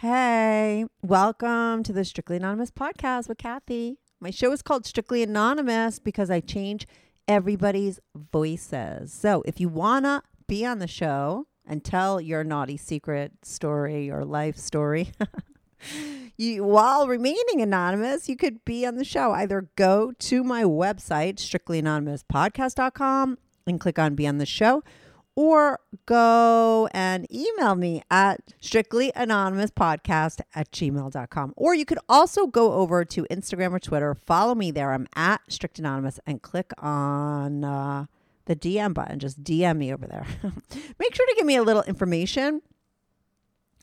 Hey, welcome to the Strictly Anonymous podcast with Kathy. My show is called Strictly Anonymous because I change everybody's voices. So if you want to be on the show and tell your naughty secret story or life story, you while remaining anonymous, you could be on the show. Either go to my website, strictlyanonymouspodcast.com, and click on Be on the Show or go and email me at strictlyanonymouspodcast at gmail.com. Or you could also go over to Instagram or Twitter, follow me there. I'm at strict anonymous and click on uh, the DM button. Just DM me over there. Make sure to give me a little information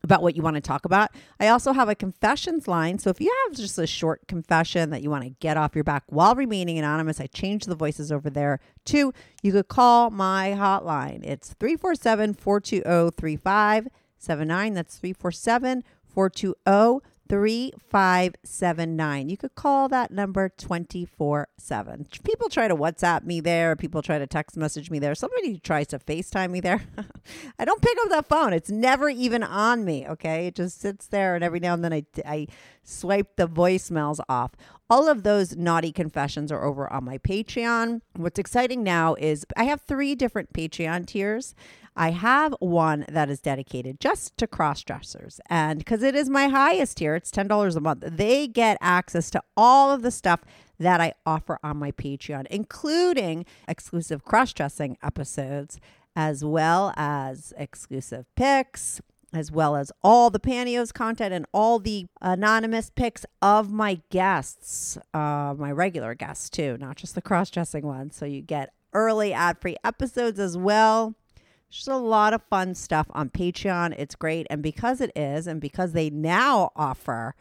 about what you want to talk about. I also have a confessions line. So if you have just a short confession that you want to get off your back while remaining anonymous, I change the voices over there too. You could call my hotline. It's 347 420 3579. That's 347 420 3579. You could call that number 24 7. People try to WhatsApp me there. People try to text message me there. Somebody tries to FaceTime me there. I don't pick up that phone. It's never even on me. Okay. It just sits there. And every now and then I, I swipe the voicemails off. All of those naughty confessions are over on my Patreon. What's exciting now is I have three different Patreon tiers. I have one that is dedicated just to cross dressers. And because it is my highest tier, it's $10 a month, they get access to all of the stuff that I offer on my Patreon, including exclusive cross dressing episodes, as well as exclusive pics, as well as all the pantyhose content and all the anonymous pics of my guests, uh, my regular guests too, not just the cross dressing ones. So you get early ad free episodes as well. There's a lot of fun stuff on Patreon. It's great. And because it is, and because they now offer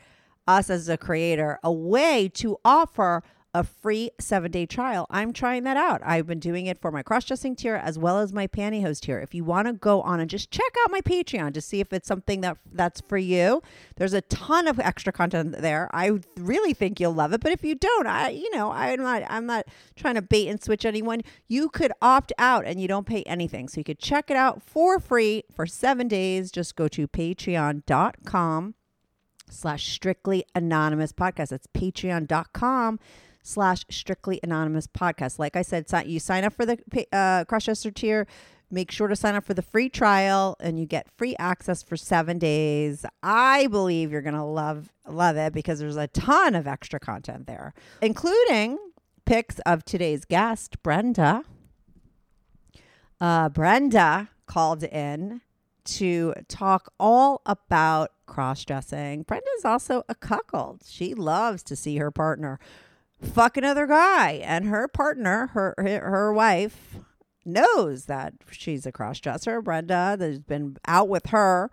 us as a creator a way to offer a free seven day trial. I'm trying that out. I've been doing it for my cross dressing tier as well as my pantyhose tier. If you want to go on and just check out my Patreon to see if it's something that that's for you, there's a ton of extra content there. I really think you'll love it. But if you don't, I you know I'm not I'm not trying to bait and switch anyone. You could opt out and you don't pay anything, so you could check it out for free for seven days. Just go to patreon.com slash strictly anonymous podcast. That's patreon.com slash strictly anonymous podcast. Like I said, you sign up for the uh, Crossdresser tier. Make sure to sign up for the free trial and you get free access for seven days. I believe you're going to love, love it because there's a ton of extra content there, including pics of today's guest, Brenda. Uh, Brenda called in to talk all about cross dressing. Brenda's also a cuckold. She loves to see her partner fuck another guy. And her partner her her, wife knows that she's a crossdresser. Brenda that's been out with her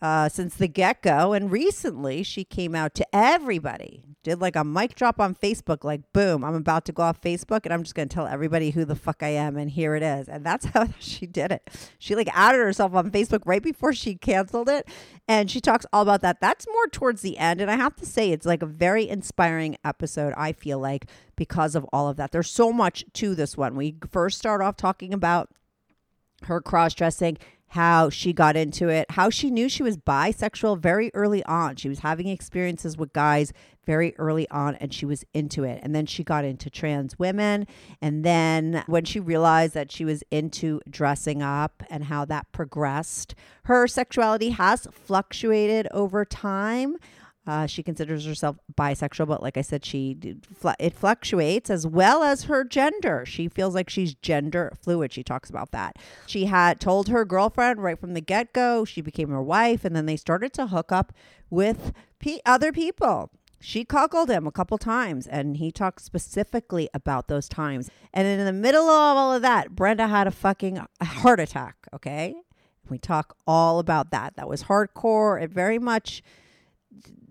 uh, since the get-go and recently she came out to everybody did like a mic drop on facebook like boom i'm about to go off facebook and i'm just going to tell everybody who the fuck i am and here it is. And that's how she did it. She like added herself on facebook right before she canceled it and she talks all about that. That's more towards the end and i have to say it's like a very inspiring episode i feel like because of all of that. There's so much to this one. We first start off talking about her cross dressing how she got into it, how she knew she was bisexual very early on. She was having experiences with guys very early on and she was into it. And then she got into trans women. And then when she realized that she was into dressing up and how that progressed, her sexuality has fluctuated over time. Uh, she considers herself bisexual, but like I said, she it fluctuates as well as her gender. She feels like she's gender fluid. She talks about that. She had told her girlfriend right from the get go. She became her wife, and then they started to hook up with other people. She cuckolded him a couple times, and he talked specifically about those times. And in the middle of all of that, Brenda had a fucking heart attack. Okay, we talk all about that. That was hardcore. It very much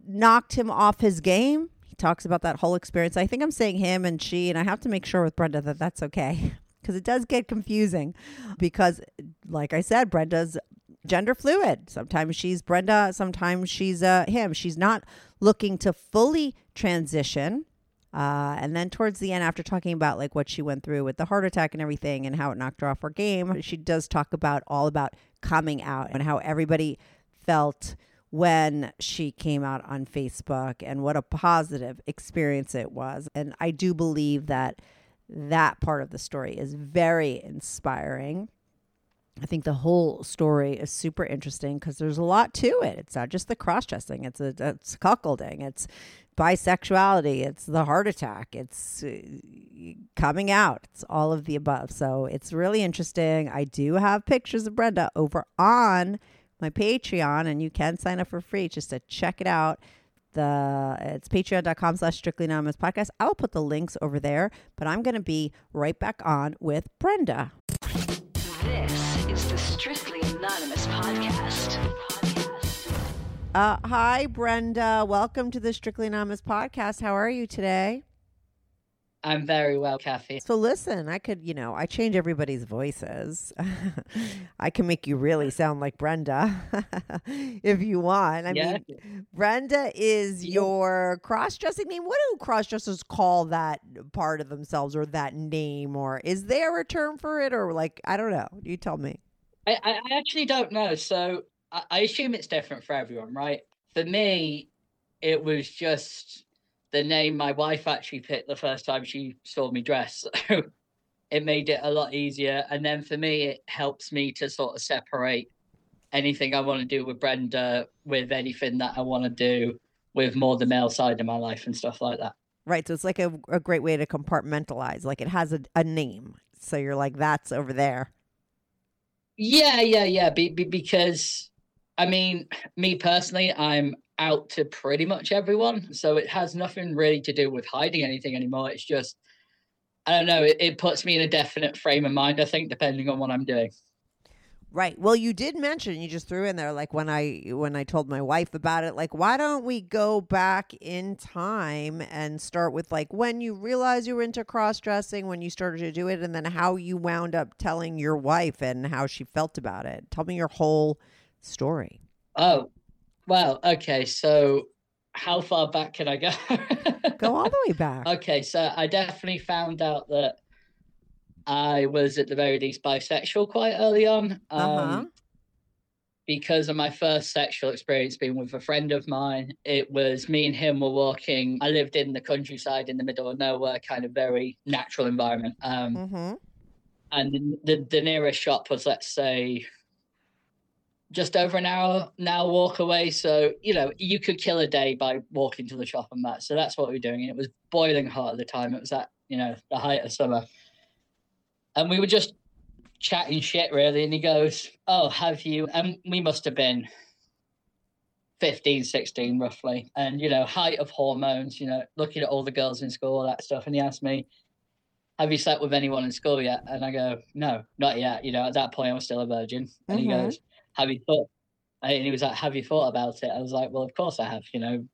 knocked him off his game. He talks about that whole experience. I think I'm saying him and she, and I have to make sure with Brenda that that's okay because it does get confusing. Because, like I said, Brenda's gender fluid. Sometimes she's Brenda, sometimes she's uh, him. She's not looking to fully transition. Uh, and then towards the end, after talking about like what she went through with the heart attack and everything and how it knocked her off her game, she does talk about all about coming out and how everybody felt when she came out on Facebook and what a positive experience it was. And I do believe that that part of the story is very inspiring. I think the whole story is super interesting because there's a lot to it. It's not just the cross dressing, it's a, it's cuckolding, it's bisexuality, it's the heart attack, it's uh, coming out, it's all of the above. So it's really interesting. I do have pictures of Brenda over on my Patreon, and you can sign up for free just to check it out. The it's patreon.com slash strictly anonymous podcast. I will put the links over there, but I'm gonna be right back on with Brenda. This is the Strictly Anonymous podcast. Uh, hi, Brenda. Welcome to the Strictly Anonymous podcast. How are you today? I'm very well, Kathy. So listen, I could, you know, I change everybody's voices. I can make you really sound like Brenda if you want. I yeah. mean, Brenda is yeah. your cross-dressing name. What do cross-dressers call that part of themselves or that name or is there a term for it or like I don't know. You tell me. I, I actually don't know. So I, I assume it's different for everyone, right? For me, it was just the name my wife actually picked the first time she saw me dress. So it made it a lot easier. And then for me, it helps me to sort of separate anything I want to do with Brenda with anything that I want to do with more the male side of my life and stuff like that. Right. So it's like a, a great way to compartmentalize. Like it has a, a name. So you're like, that's over there. Yeah, yeah, yeah. Be, be, because, I mean, me personally, I'm out to pretty much everyone. So it has nothing really to do with hiding anything anymore. It's just, I don't know, it, it puts me in a definite frame of mind, I think, depending on what I'm doing. Right. Well, you did mention you just threw in there like when I when I told my wife about it like why don't we go back in time and start with like when you realized you were into cross-dressing, when you started to do it and then how you wound up telling your wife and how she felt about it. Tell me your whole story. Oh, well, okay, so how far back can I go? go all the way back. Okay, so I definitely found out that I was at the very least bisexual quite early on. Um, uh-huh. Because of my first sexual experience being with a friend of mine, it was me and him were walking. I lived in the countryside in the middle of nowhere, kind of very natural environment. Um, mm-hmm. And the, the nearest shop was, let's say, just over an hour now walk away. So, you know, you could kill a day by walking to the shop and that. So that's what we were doing. And it was boiling hot at the time. It was at, you know, the height of summer. And we were just chatting shit really. And he goes, Oh, have you? And we must have been 15, 16 roughly. And, you know, height of hormones, you know, looking at all the girls in school, all that stuff. And he asked me, have you slept with anyone in school yet? And I go, no, not yet. You know, at that point I was still a virgin. And mm-hmm. he goes, have you thought? And he was like, have you thought about it? I was like, well, of course I have. You know,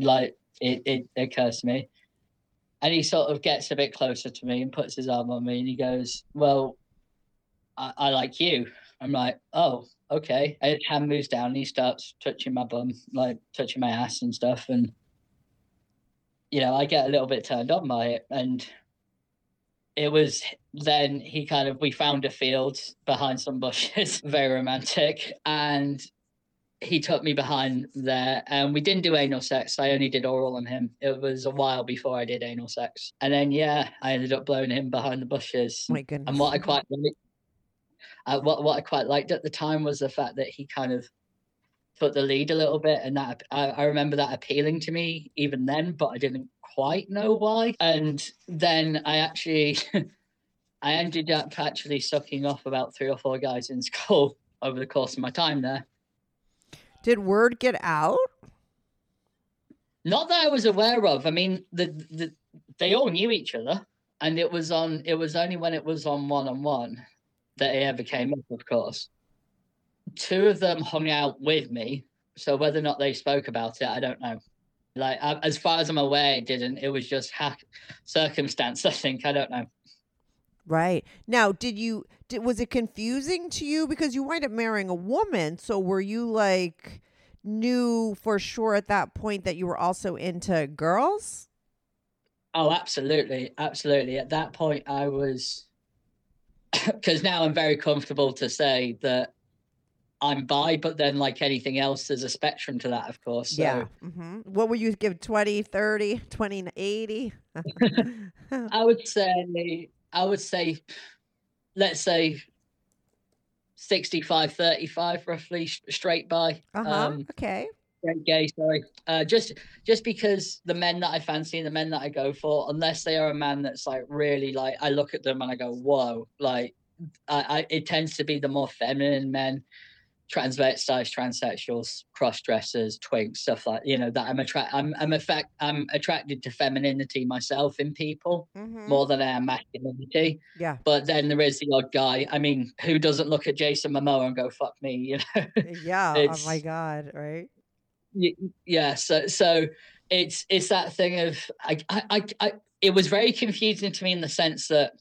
like it, it occurs to me. And he sort of gets a bit closer to me and puts his arm on me and he goes, well, I, I like you. I'm like, oh, okay. And his hand moves down and he starts touching my bum, like touching my ass and stuff. And, you know, I get a little bit turned on by it. And it was then he kind of we found a field behind some bushes, very romantic, and he took me behind there and we didn't do anal sex. I only did oral on him. It was a while before I did anal sex. And then yeah, I ended up blowing him behind the bushes. My goodness. And what I quite liked, uh, what what I quite liked at the time was the fact that he kind of took the lead a little bit, and that I, I remember that appealing to me even then, but I didn't quite know why. And then I actually, I ended up actually sucking off about three or four guys in school over the course of my time there. Did word get out? Not that I was aware of. I mean, the, the they all knew each other, and it was on. It was only when it was on one on one that it ever came up. Of course, two of them hung out with me, so whether or not they spoke about it, I don't know. Like as far as I'm aware, it didn't. It was just hack circumstance. I think I don't know. Right now, did you? Did, was it confusing to you because you wind up marrying a woman? So were you like knew for sure at that point that you were also into girls? Oh, absolutely, absolutely. At that point, I was because now I'm very comfortable to say that I'm bi, but then like anything else, there's a spectrum to that, of course. So. Yeah. Mm-hmm. What would you give 20, 30, 20, 80? I would say, I would say, let's say 65, 35, roughly straight bi. Uh-huh. Um, okay. Straight gay, sorry. Uh, just just because the men that I fancy and the men that I go for, unless they are a man that's like really like, I look at them and I go, whoa, like, I, I it tends to be the more feminine men transvestites, transsexuals, cross dressers, twinks, stuff like you know that I'm attract I'm I'm effect I'm attracted to femininity myself in people mm-hmm. more than I am masculinity. Yeah. But then there is the odd guy. I mean, who doesn't look at Jason Momoa and go fuck me? You know. Yeah. oh my god. Right. Yeah. So so it's it's that thing of I I I. I it was very confusing to me in the sense that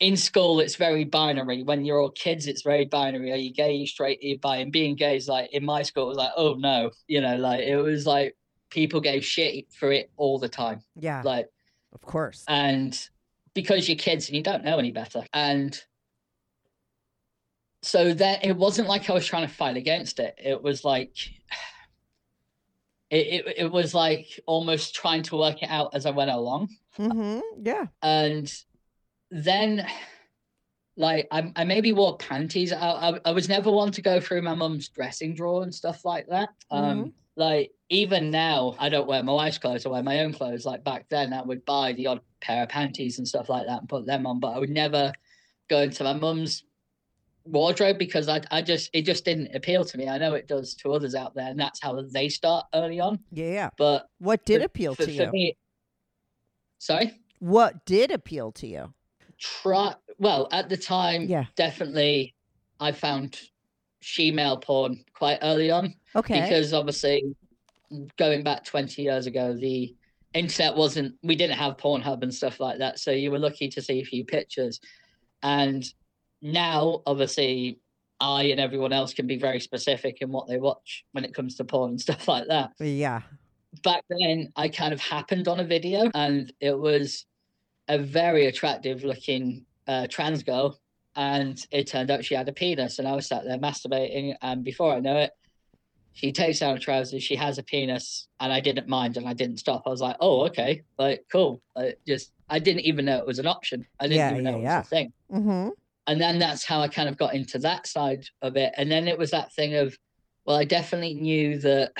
in school it's very binary. When you're all kids it's very binary. Are you gay? Are you straight are you bi and being gay is like in my school it was like oh no. You know like it was like people gave shit for it all the time. Yeah. Like of course. and because you're kids and you don't know any better. And so that it wasn't like i was trying to fight against it. It was like it, it, it was like almost trying to work it out as i went along. Mm-hmm. yeah. And then like I, I maybe wore panties. I, I, I was never one to go through my mum's dressing drawer and stuff like that. Um, mm-hmm. Like even now, I don't wear my wife's clothes. I wear my own clothes. Like back then, I would buy the odd pair of panties and stuff like that and put them on. But I would never go into my mum's wardrobe because I, I just it just didn't appeal to me. I know it does to others out there, and that's how they start early on. Yeah. But what did for, appeal to for, you? Me, sorry. What did appeal to you? Try well at the time yeah. definitely i found she-male porn quite early on okay. because obviously going back 20 years ago the internet wasn't we didn't have pornhub and stuff like that so you were lucky to see a few pictures. And now obviously i and everyone else can be very specific in what they watch when it comes to porn and stuff like that. Yeah. Back then i kind of happened on a video and it was a very attractive looking uh, trans girl, and it turned out she had a penis, and I was sat there masturbating, and before I know it, she takes down her trousers, she has a penis, and I didn't mind, and I didn't stop. I was like, oh, okay, like cool. Like, just I didn't even know it was an option. I didn't yeah, even know yeah, it was yeah. a thing. Mm-hmm. And then that's how I kind of got into that side of it. And then it was that thing of, well, I definitely knew that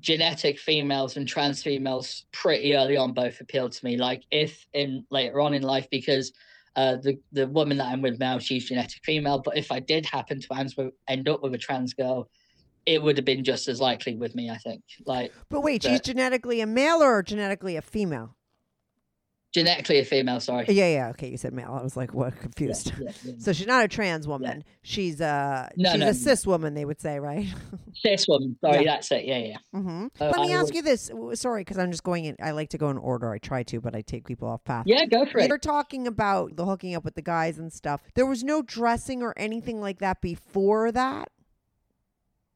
genetic females and trans females pretty early on both appealed to me. Like if in later on in life, because uh, the the woman that I'm with now, she's genetic female. But if I did happen to end up with a trans girl, it would have been just as likely with me. I think. Like, but wait, she's genetically a male or genetically a female? Genetically a female. Sorry. Yeah, yeah. Okay, you said male. I was like, what? Confused. Yeah, yeah, yeah. So she's not a trans woman. She's a no, she's no, a cis woman. They would say, right? cis woman. Sorry, that's it. Yeah, yeah. Mm-hmm. Uh, Let me I ask would... you this. Sorry, because I'm just going in. I like to go in order. I try to, but I take people off path. Yeah, go for it. You're talking about the hooking up with the guys and stuff. There was no dressing or anything like that before that.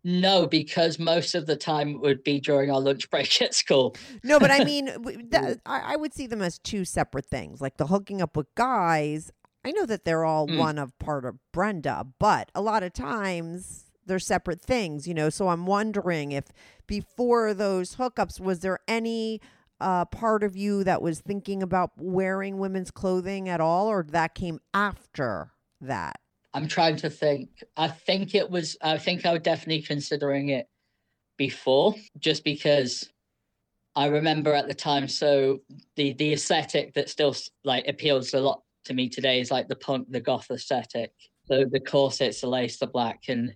No, because most of the time it would be during our lunch break at school. No, but I mean, that, I, I would see them as two separate things. Like the hooking up with guys, I know that they're all Mm. one of part of Brenda, but a lot of times they're separate things, you know. So I'm wondering if before those hookups, was there any uh, part of you that was thinking about wearing women's clothing at all, or that came after that? I'm trying to think. I think it was. I think I was definitely considering it before, just because I remember at the time. So the the aesthetic that still like appeals a lot to me today is like the punk, the goth aesthetic. So the corsets, the lace, the black, and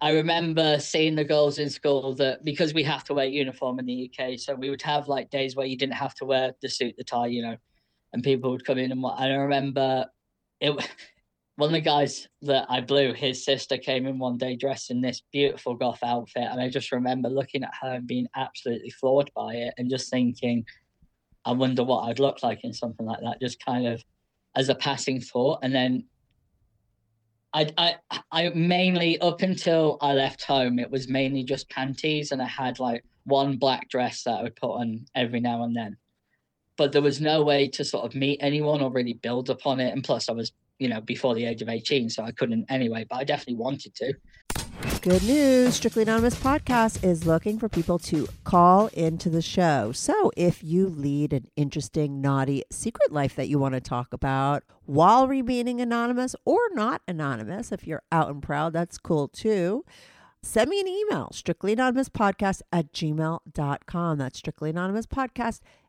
I remember seeing the girls in school that because we have to wear uniform in the UK, so we would have like days where you didn't have to wear the suit, the tie, you know, and people would come in and what. And I remember it. One of the guys that I blew, his sister came in one day dressed in this beautiful goth outfit. And I just remember looking at her and being absolutely floored by it and just thinking, I wonder what I'd look like in something like that, just kind of as a passing thought. And then I, I, I mainly, up until I left home, it was mainly just panties. And I had like one black dress that I would put on every now and then. But there was no way to sort of meet anyone or really build upon it. And plus, I was you know, before the age of 18, so I couldn't anyway, but I definitely wanted to. Good news. Strictly Anonymous Podcast is looking for people to call into the show. So if you lead an interesting, naughty secret life that you want to talk about while remaining anonymous or not anonymous, if you're out and proud, that's cool too. Send me an email, strictlyanonymouspodcast at gmail.com. That's strictlyanonymouspodcast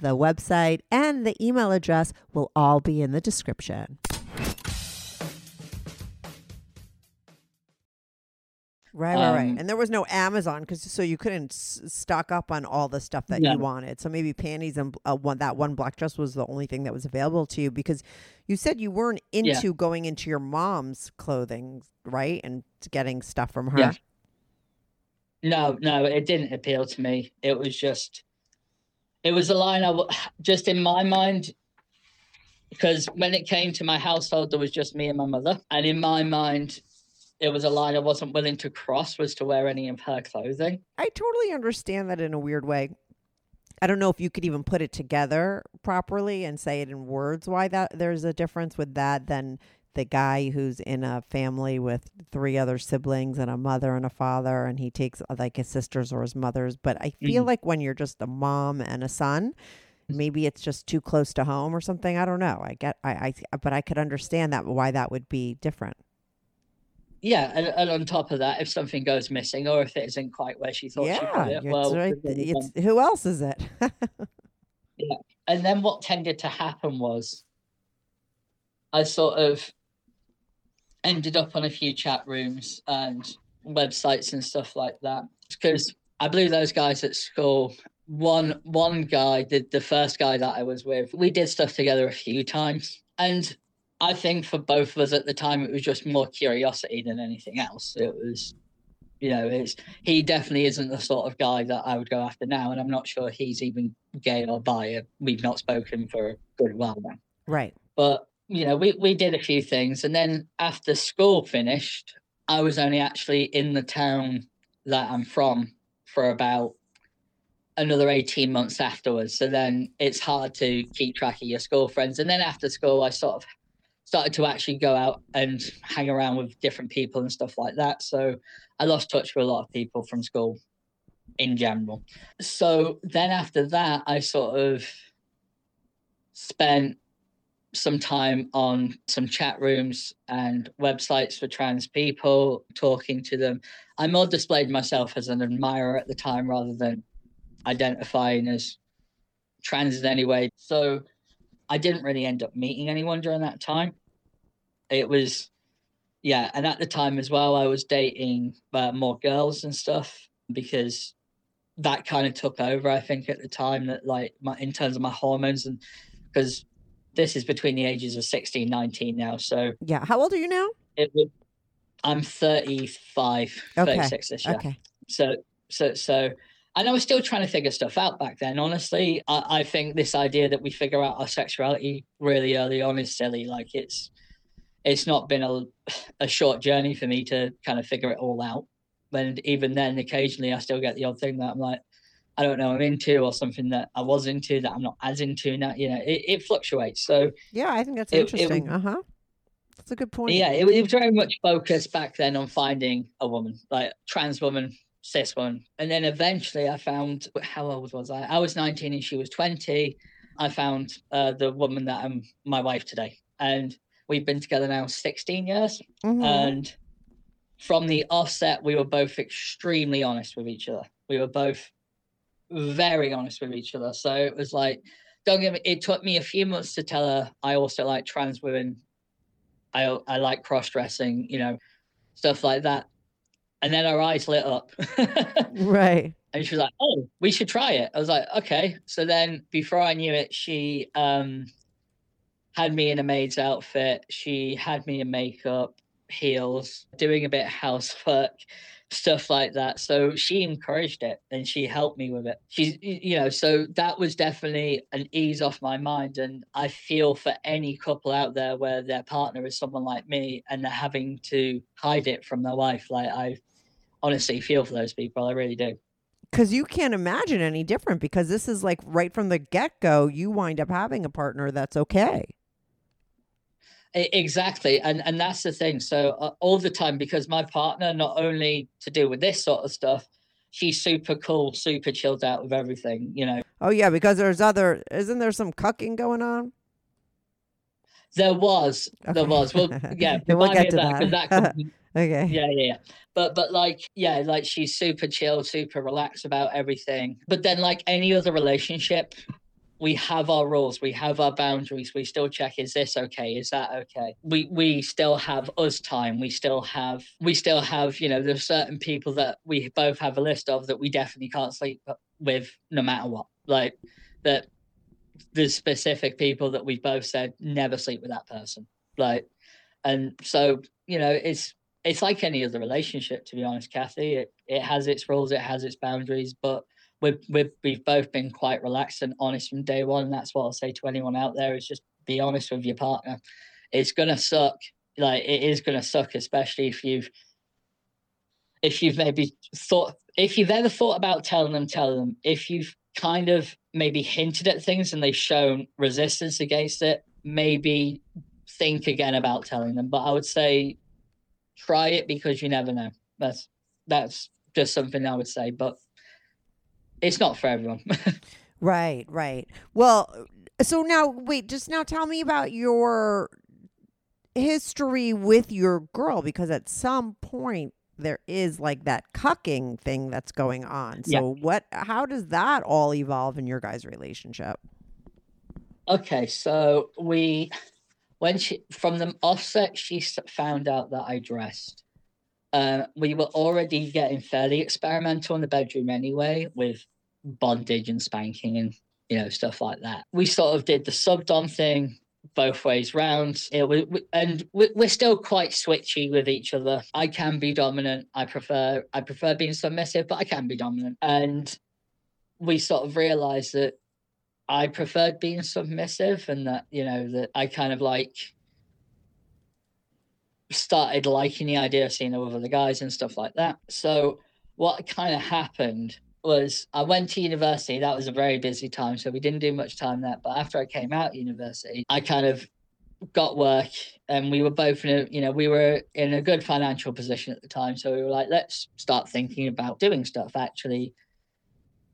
the website, and the email address will all be in the description. Right, right, right. Um, And there was no Amazon because so you couldn't s- stock up on all the stuff that No. you wanted. So maybe panties and uh, one that one black dress was the only thing that was available to you because you said you weren't Yeah. into going into your mom's clothing, right, and getting stuff from her. Yeah. No, no, it didn't appeal to me. It was just, it was a line I just in my mind, because when it came to my household, there was just me and my mother. And in my mind, it was a line I wasn't willing to cross was to wear any of her clothing. I totally understand that in a weird way. I don't know if you could even put it together properly and say it in words why that there's a difference with that than the guy who's in a family with three other siblings and a mother and a father and he takes uh, like his sisters or his mothers but I feel Mhm. like when you're just a mom and a son maybe it's just too close to home or something I don't know I get I, I but I could understand that why that would be different Yeah, and, and on top of that, if something goes missing or if it isn't quite where she thought she yeah put it, well, right, there's only one it's who else is it yeah. and then what tended to happen was I sort of ended up on a few chat rooms and websites and stuff like that because I blew those guys at school. One one guy did the first guy that I was with. We did stuff together a few times, and I think for both of us at the time it was just more curiosity than anything else. It was, you know, it's he definitely isn't the sort of guy that I would go after now, and I'm not sure he's even gay or bi. We've not spoken for a good while now. right But you know, we we did a few things, and then after school finished, I was only actually in the town that I'm from for about another 18 months afterwards. So then it's hard to keep track of your school friends. And then after school, I sort of started to actually go out and hang around with different people and stuff like that. So I lost touch with a lot of people from school in general. So then after that, I sort of spent some time on some chat rooms and websites for trans people, talking to them. I more displayed myself as an admirer at the time rather than identifying as trans in any way. So I didn't really end up meeting anyone during that time. It was, yeah, and at the time as well, I was dating uh, more girls and stuff because that kind of took over. I think at the time that like my in terms of my hormones and because this is between the ages of 16, 19 now. So yeah, how old are you now? It. I'm 35, okay. 36 this year. Okay. So so so and I was still trying to figure stuff out back then. Honestly, I, I think this idea that we figure out our sexuality really early on is silly. Like it's it's not been a a short journey for me to kind of figure it all out. And even then, occasionally I still get the odd thing that I'm like, I don't know I'm into, or something that I was into that I'm not as into now. You know, it, it fluctuates. So yeah, I think that's it, interesting. Uh huh. That's a good point. Yeah, it, it was very much focused back then on finding a woman, like trans woman, cis woman, And then eventually I found, how old was I? I was 19 and she was 20. I found uh, the woman that I'm my wife today. And we've been together now 16 years. Mm-hmm. And from the offset, we were both extremely honest with each other. We were both very honest with each other. So it was like, don't get me, it took me a few months to tell her I also like trans women. I, I like cross dressing, you know, stuff like that and then her eyes lit up. right. And she was like, "Oh, we should try it." I was like, "Okay." So then, before I knew it, she um had me in a maid's outfit. She had me in makeup, heels, doing a bit of housework, stuff like that. So she encouraged it and she helped me with it. She's, you know, so that was definitely an ease off my mind. And I feel for any couple out there where their partner is someone like me and they're having to hide it from their wife, like I honestly feel for those people. I really do. Because you can't imagine any different because this is like right from the get go, you wind up having a partner that's okay. Exactly, and and that's the thing. So uh, all the time, because my partner, not only to deal with this sort of stuff, she's super cool, super chilled out with everything. You know. Oh yeah, because there's other. Isn't there some cucking going on? There was, okay. there was. Well, yeah, we'll get to that. that, that Okay. Yeah, yeah, yeah. But but like yeah, like she's super chill, super relaxed about everything. But then like any other relationship, we have our rules, we have our boundaries. We still check is this okay? Is that okay? We we still have us time. We still have we still have, you know, there's certain people that we both have a list of that we definitely can't sleep with no matter what. Like that there's specific people that we've both said never sleep with that person. Like and so, you know, it's it's like any other relationship, to be honest, Kathy. It it has its rules, it has its boundaries, but we've we've we've both been quite relaxed and honest from day one. And that's what I'll say to anyone out there: is just be honest with your partner. It's gonna suck. Like it is gonna suck, especially if you've if you've maybe thought if you've ever thought about telling them, tell them. If you've kind of maybe hinted at things and they've shown resistance against it, maybe think again about telling them. But I would say try it because you never know. That's that's just something I would say, but it's not for everyone. right, right. Well, so now wait, just now tell me about your history with your girl because at some point there is like that cucking thing that's going on. So yeah. what how does that all evolve in your guys' relationship? Okay, so we when she from the offset she found out that I dressed. Uh, we were already getting fairly experimental in the bedroom anyway, with bondage and spanking and you know stuff like that. We sort of did the sub dom thing both ways round. It, we, we, and we, we're still quite switchy with each other. I can be dominant. I prefer I prefer being submissive, but I can be dominant. And we sort of realized that I preferred being submissive and that, you know, that I kind of like started liking the idea of seeing other guys and stuff like that. So what kind of happened was I went to university. That was a very busy time, so we didn't do much time there. But after I came out of university, I kind of got work and we were both in a you know we were in a good financial position at the time so we were like let's start thinking about doing stuff actually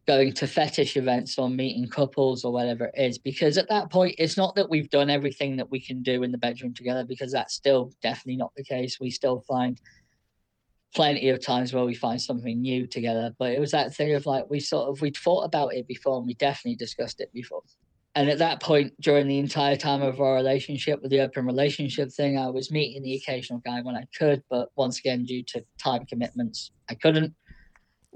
going to fetish events or meeting couples or whatever it is because at that point it's not that we've done everything that we can do in the bedroom together because that's still definitely not the case. We still find plenty of times where we find something new together. But it was that thing of like we sort of we'd thought about it before and we definitely discussed it before. And at that point during the entire time of our relationship with the open relationship thing i was meeting the occasional guy when i could but once again due to time commitments i couldn't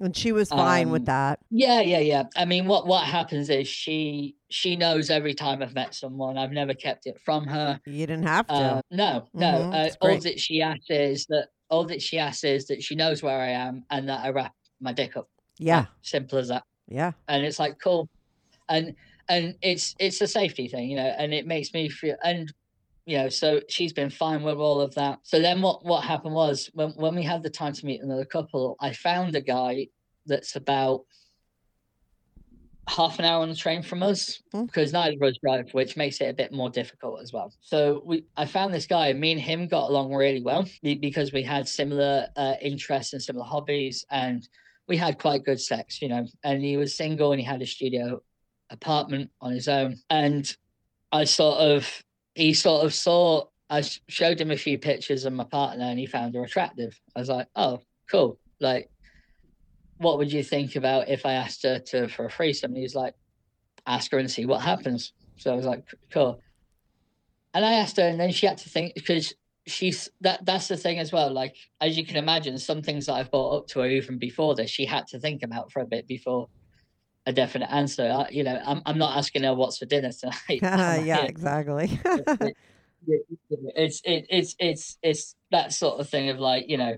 And she was fine Um, with that. Yeah, yeah, yeah. I mean, what what happens is she she knows every time I've met someone. I've never kept it from her. You didn't have to. Uh, no, no. Mhm, Uh, all that she asks is that all that she asks is that she knows where I am and that I wrap my dick up. yeah. Simple as that. Yeah. And it's like cool, and and it's it's a safety thing, you know, and it makes me feel and you know so she's been fine with all of that. So then what what happened was when when we had the time to meet another couple, I found a guy that's about half an hour on the train from us Mm. because neither of us drive, which makes it a bit more difficult as well. So we, I found this guy. Me and him got along really well because we had similar uh, interests and similar hobbies, and we had quite good sex, you know. And he was single and he had a studio apartment on his own. And I sort of, he sort of saw. I showed him a few pictures of my partner, and he found her attractive. I was like, oh, cool. Like, what would you think about if I asked her to for a threesome? And he's like, ask her and see what happens. So I was like, cool. And I asked her, and then she had to think because she's that. That's the thing as well. Like as you can imagine, some things that I've brought up to her even before this, she had to think about for a bit before a definite answer. I, you know, I'm I'm not asking her what's for dinner tonight. I'm yeah, exactly. it- it- it's it, it's it's it's that sort of thing of like you know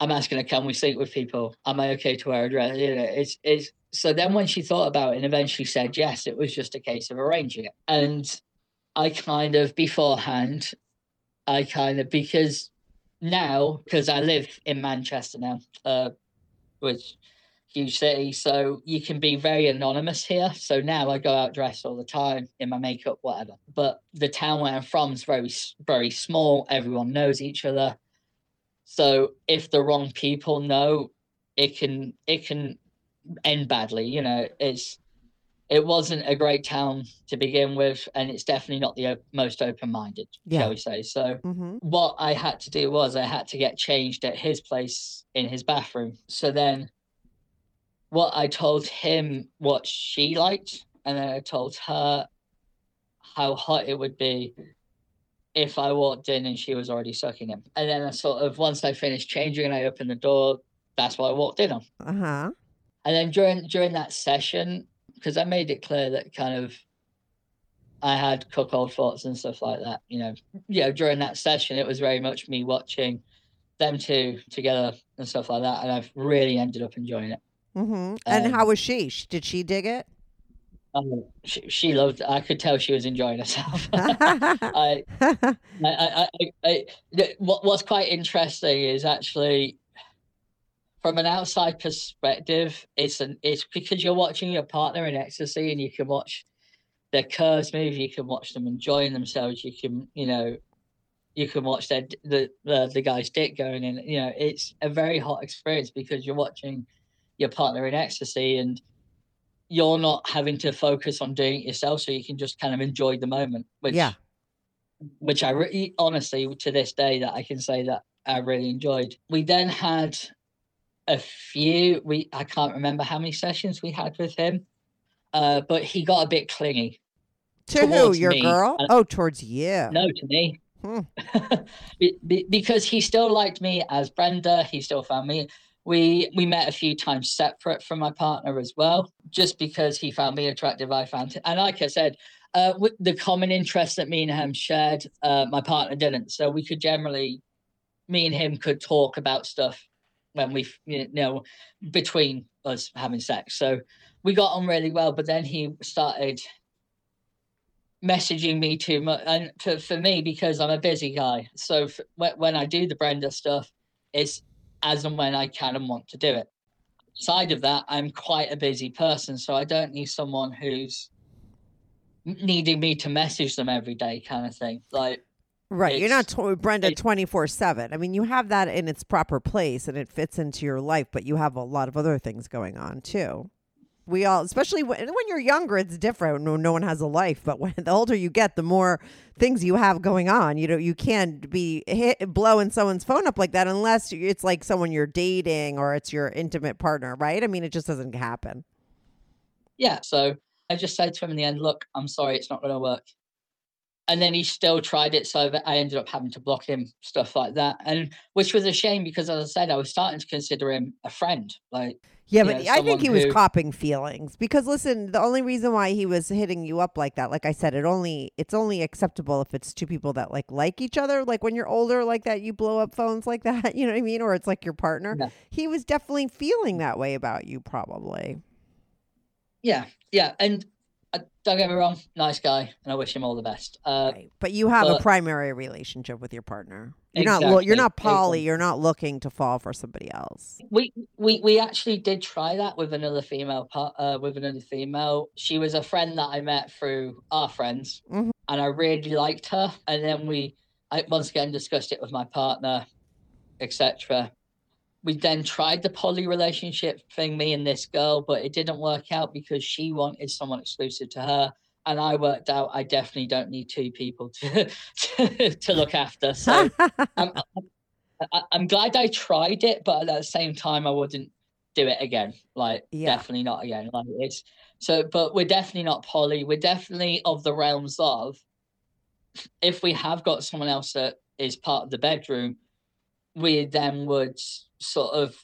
i'm asking her can we sleep with people am i okay to wear a dress you know it's it's so then when she thought about it and eventually said yes it was just a case of arranging it and i kind of beforehand i kind of because now because i live in manchester now uh which huge city so you can be very anonymous here. So now i go out dressed all the time in my makeup whatever. But the town where i'm from is very very small. Everyone knows each other. So if the wrong people know it can it can end badly you know. It's it wasn't a great town to begin with and it's definitely not the o- most open-minded Yeah. shall we say. So hmm what I had to do was I had to get changed at his place in his bathroom. So then what I told him what she liked, and then I told her how hot it would be if I walked in and she was already sucking him. And then I sort of once I finished changing and I opened the door, that's what I walked in on. Uh huh. And then during during that session, because I made it clear that kind of I had cuckold thoughts and stuff like that, you know. You know, during that session it was very much me watching them two together and stuff like that. And I've really ended up enjoying it. Hmm and how Um, was she? Did she dig it? Um, she, she loved I could tell she was enjoying herself. I, I, I, I, I, what, what's quite interesting is actually from an outside perspective, it's an it's because you're watching your partner in ecstasy and you can watch their curves move, you can watch them enjoying themselves, you can you know you can watch their the the, the guy's dick going in. You know, it's a very hot experience because you're watching your partner in ecstasy and you're not having to focus on doing it yourself, so you can just kind of enjoy the moment. Which Yeah. which I really honestly to this day that I can say that I really enjoyed. We then had a few we I can't remember how many sessions we had with him. Uh, but he got a bit clingy. to who? Your me, girl? and- Oh, towards you. No, to me. Hmm. Be- be- because he still liked me as Brenda. He still found me. We we met a few times separate from my partner as well. Just because he found me attractive, I found him. And like I said, uh, the common interest that me and him shared, uh, my partner didn't. So we could generally, me and him could talk about stuff when we, you know, between us having sex. So we got on really well. But then he started messaging me too much and to, for me because i'm a busy guy so when i do the brenda stuff it's as and when i can and want to do it side of that i'm quite a busy person so i don't need someone who's needing me to message them every day kind of thing like Right. You're not to- Brenda 24 7. I mean, you have that in its proper place and it fits into your life, but you have a lot of other things going on too. We all, especially when, when you're younger, it's different. No, no one has a life, but when the older you get, the more things you have going on. You know, you can't be hit, blowing someone's phone up like that unless it's like someone you're dating or it's your intimate partner, right? I mean, it just doesn't happen. yeah so i just said to him in the end look i'm sorry it's not going to work and then he still tried it, so that I ended up having to block him, stuff like that, and which was a shame because, as I said, I was starting to consider him a friend, like. Yeah, but I think he was who- copping feelings because listen, the only reason why he was hitting you up like that, like I said, it only it's only acceptable if it's two people that like like each other. Like when you're older, like that, you blow up phones like that. You know what I mean? Or it's like your partner. Yeah. He was definitely feeling that way about you, probably. Yeah, yeah, and uh, don't get me wrong, nice guy, and I wish him all the best. Uh, Right. But you have a primary relationship with your partner. You're not. Lo- you're not poly. exactly. You're not looking to fall for somebody else. we we we actually did try that with another female uh, with another female she was a friend that i met through our friends Mhm. and i really liked her and then we i once again discussed it with my partner etc we then tried the poly relationship thing me and this girl but it didn't work out because she wanted someone exclusive to her and i worked out i definitely don't need two people to to, to look after so I'm, um, I, I'm glad I tried it, but at the same time, I wouldn't do it again. Like, Yeah. definitely not again. Like, it's so, but we're definitely not poly. We're definitely of the realms of if we have got someone else that is part of the bedroom, we then would sort of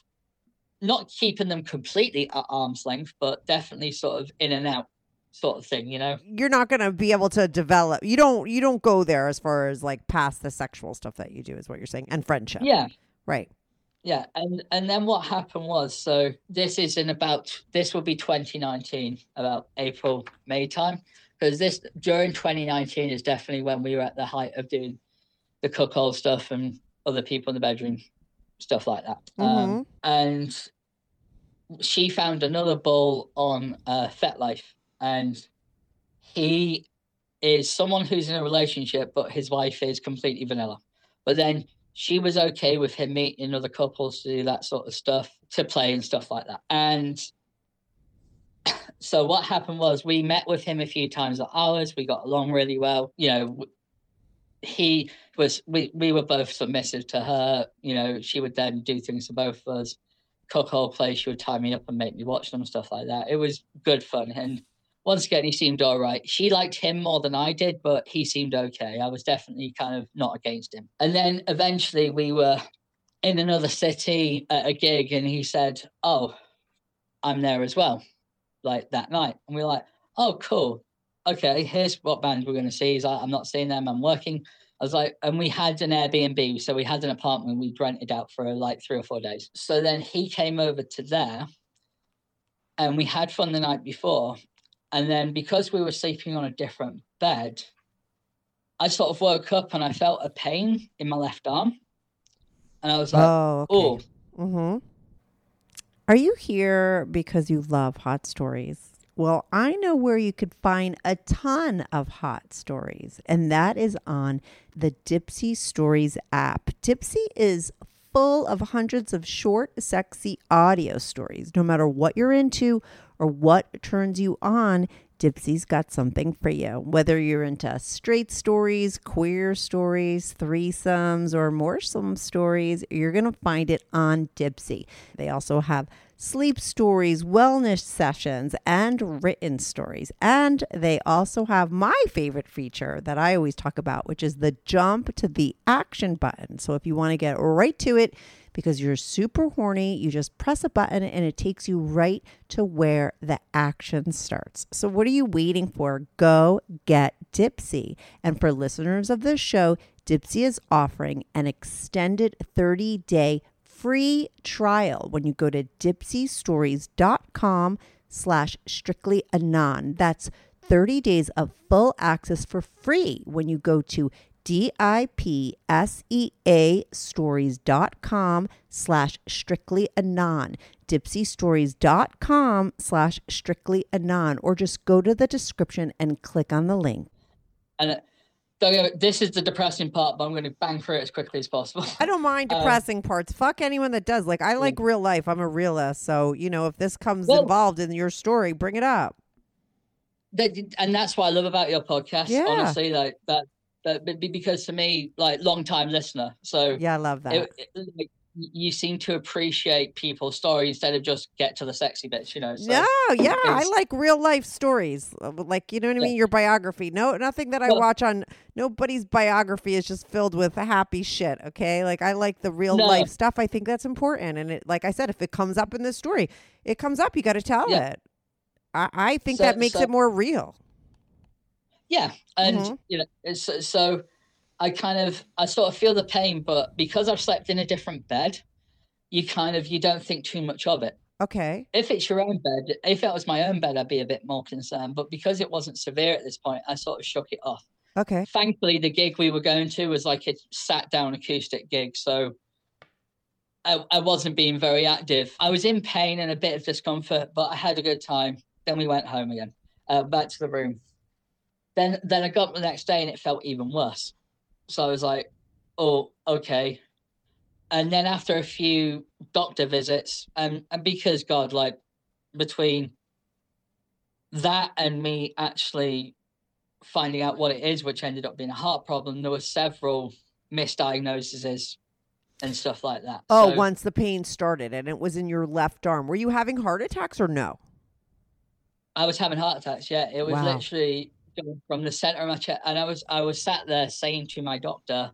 not keeping them completely at arm's length, but definitely sort of in and out sort of thing, you know? you're not going to be able to develop. You don't. You don't go there as far as like past the sexual stuff that you do is what you're saying, and friendship. Yeah. Right. Yeah, and and then what happened was so this is in about this will be 2019, about April May time, because this during 2019 is definitely when we were at the height of doing the cuckold stuff and other people in the bedroom stuff like that. Um, and she found another bull on uh, FetLife, and he is someone who's in a relationship, but his wife is completely vanilla. But then she was okay with him meeting other couples to do that sort of stuff, to play and stuff like that. And so what happened was we met with him a few times at ours. We got along really well. You know, he was we we were both submissive to her. You know, she would then do things to both of us. Cuckold play, she would tie me up and make me watch them, stuff like that. It was good fun. And once again, he seemed all right. She liked him more than I did, but he seemed okay. I was definitely kind of not against him. And then eventually we were in another city at a gig, and he said, Oh, I'm there as well, like that night. And we are like, Oh, cool. Okay, here's what band we're going to see. He's like, I'm not seeing them, I'm working. I was like, and we had an Airbnb, so we had an apartment we'd rented out for like three or four days. So then he came over to there, and we had fun the night before. And then because we were sleeping on a different bed, I sort of woke up and I felt a pain in my left arm. And I was like, Oh. oh, Mm-hmm. Are you here because you love hot stories? Well, I know where you could find a ton of hot stories, and that is on the Dipsea Stories app. Dipsea is full of hundreds of short, sexy audio stories. No matter what you're into or what turns you on, Dipsea's got something for you. Whether you're into straight stories, queer stories, threesomes, or moresome stories, you're going to find it on Dipsea. They also have sleep stories, wellness sessions, and written stories. And they also have my favorite feature that I always talk about, which is the jump to the action button. So if you want to get right to it, because you're super horny, you just press a button and it takes you right to where the action starts. So, what are you waiting for? Go get Dipsea. And for listeners of this show, Dipsea is offering an extended 30 day free trial when you go to dipseastories.com slash strictly anon. That's 30 days of full access for free when you go to D-I-P-S-E-A stories.com slash strictly anon. Dipseastories.com slash strictly anon. Or just go to the description and click on the link. and it- don't get me- this is the depressing part, but I'm going to bang through it as quickly as possible. I don't mind Um, depressing parts. Fuck anyone that does. Like I like real life. I'm a realist. So, you know, if this comes Well- involved in your story, bring it up. that, and that's what I love about your podcast. Yeah. Honestly, like that, that because to me, like long time listener, so Yeah, I love that. it, it- like, you seem to appreciate people's story instead of just get to the sexy bits, you know. So no, yeah, I like real life stories, uh, like you know what I Yeah. mean. Your biography, no, nothing that I Well- watch on nobody's biography is just filled with happy shit. Okay, like I like the real No. life stuff. I think that's important, and it, like I said, if it comes up in this story, it comes up. You got to tell Yeah. it. I, I think So- that makes so- it more real. Yeah, and Mhm. you know, it's, so I kind of I sort of feel the pain, but because I've slept in a different bed, you kind of you don't think too much of it. Okay, If it's your own bed, if it was my own bed, I'd be a bit more concerned. But because it wasn't severe at this point, I sort of shook it off. okay, Thankfully, the gig we were going to was like a sat down acoustic gig, so I, I wasn't being very active. I was in pain and a bit of discomfort, but I had a good time. Then we went home again, uh, back to the room. Then then I got up the next day and it felt even worse. So I was like, oh, okay. And then after a few doctor visits, and, and because God, like between that and me actually finding out what it is, which ended up being a heart problem, there were several misdiagnoses and stuff like that. Oh, So once the pain started and it was in your left arm, were you having heart attacks or no? I was having heart attacks. Yeah, it was Wow. literally from the center of my chest, and I was I was sat there saying to my doctor,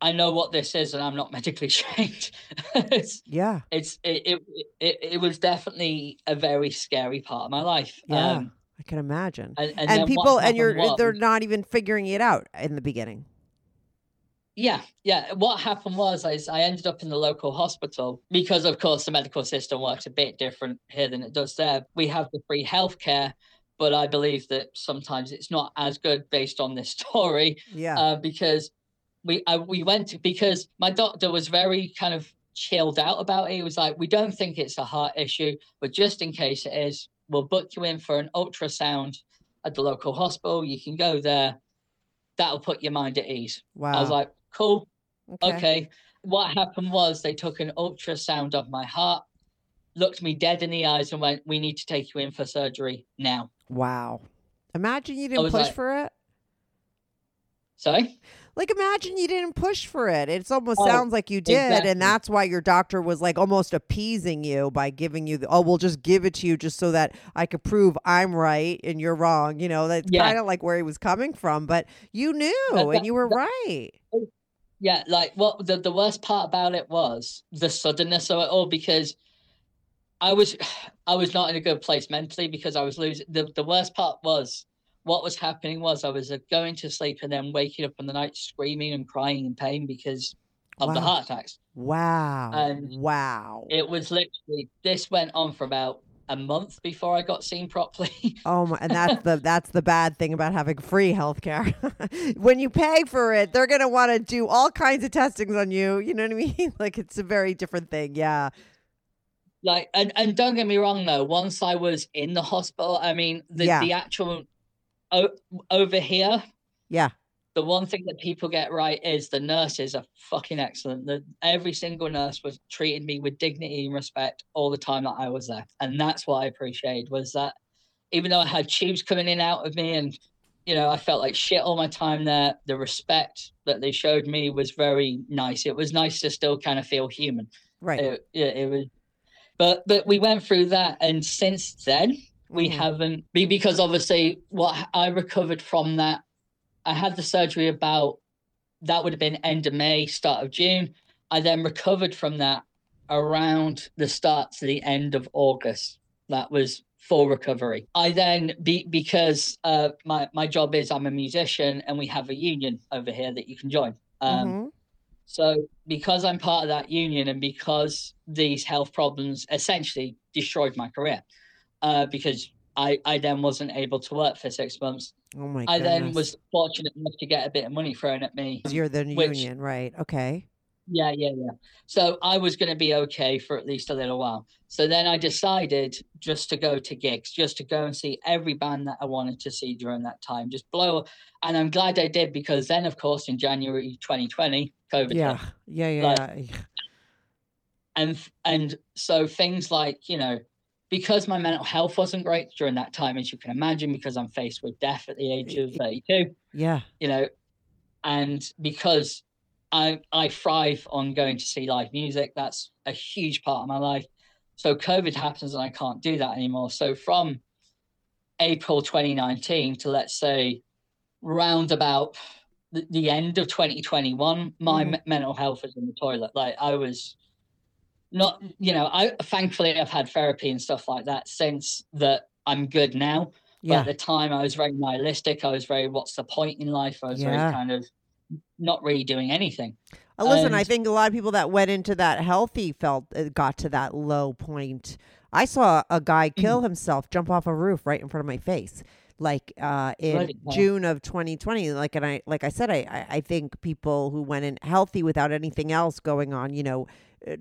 "I know what this is, and I'm not medically trained." it's Yeah, it's it, it it it was definitely a very scary part of my life. Yeah. Um, I can imagine. and, and, And, people, and you're happened they're not even figuring it out in the beginning. Yeah, yeah. What happened was is I ended up in the local hospital because, of course, the medical system works a bit different here than it does there. We have the free healthcare, but I believe that sometimes it's not as good based on this story Yeah. uh, because we I, we went to, because my doctor was very kind of chilled out about it. He was like, "We don't think it's a heart issue, but just in case it is, we'll book you in for an ultrasound at the local hospital. You can go there. That'll put your mind at ease." wow. I was like, cool, okay. What happened was they took an ultrasound of my heart, looked me dead in the eyes, and went, "We need to take you in for surgery now." Wow. Imagine you didn't push like- for it. Sorry. Like imagine you didn't push for it. It's almost Oh, sounds like you did, exactly. and that's why your doctor was like almost appeasing you by giving you the oh, we'll just give it to you just so that I could prove I'm right and you're wrong. You know, that's Yeah. kind of like where he was coming from, but you knew That- and you were that- right. Yeah, like what the, the worst part about it was the suddenness of it all because I was I was not in a good place mentally because I was losing the, the worst part was what was happening was I was uh, going to sleep and then waking up in the night screaming and crying in pain because of the heart attacks. Wow. And wow. It was literally this went on for about a month before I got seen properly. Oh my, and that's the that's the bad thing about having free healthcare. when you pay for it, they're gonna want to do all kinds of testings on you. You know what I mean? Like it's a very different thing. Yeah. Like and, and don't get me wrong though, once I was in the hospital, I mean the, Yeah. the actual o- over here, Yeah. the one thing that people get right is the nurses are fucking excellent. The, every single nurse was treating me with dignity and respect all the time that I was there, and that's what I appreciated was that even though I had tubes coming in out of me, and you know I felt like shit all my time there, the respect that they showed me was very nice. It was nice to still kind of feel human. Right. It, yeah, it was, but but we went through that, and since then we Mhm. haven't because obviously what I recovered from that I had the surgery about that would have been end of May, start of June. I then recovered from that around the start to the end of August. That was full recovery. I then be because uh my my job is I'm a musician and we have a union over here that you can join. Um Mhm. So because I'm part of that union and because these health problems essentially destroyed my career, uh, because I, I then wasn't able to work for six months. Oh my I then was fortunate enough to get a bit of money thrown at me. You're the which- union, right? Okay. Yeah, yeah, yeah. So I was going to be okay for at least a little while. So then I decided just to go to gigs, just to go and see every band that I wanted to see during that time, just blow. And I'm glad I did because then, of course, in January 2020, COVID hit. Yeah. Yeah. Yeah. Like- yeah. and and so things like you know because my mental health wasn't great during that time as you can imagine because i'm faced with death at the age of 32 Yeah. you know and because I I thrive on going to see live music. That's a huge part of my life. So COVID happens and I can't do that anymore. So from April 2019 to let's say round about the, the end of 2021, my Mhm. m- mental health was in the toilet. Like I was not, you know, I thankfully I've had therapy and stuff like that since that I'm good now. But Yeah. at the time I was very nihilistic. I was very, what's the point in life? I was Yeah. very kind of not really doing anything. Uh, Listen, I think a lot of people that went into that healthy felt uh, got to that low point. I saw a guy kill Mm-hmm. himself, jump off a roof right in front of my face, like uh, in. June of 2020. Like, and I, like I said, I, I, I think people who went in healthy without anything else going on, you know, uh,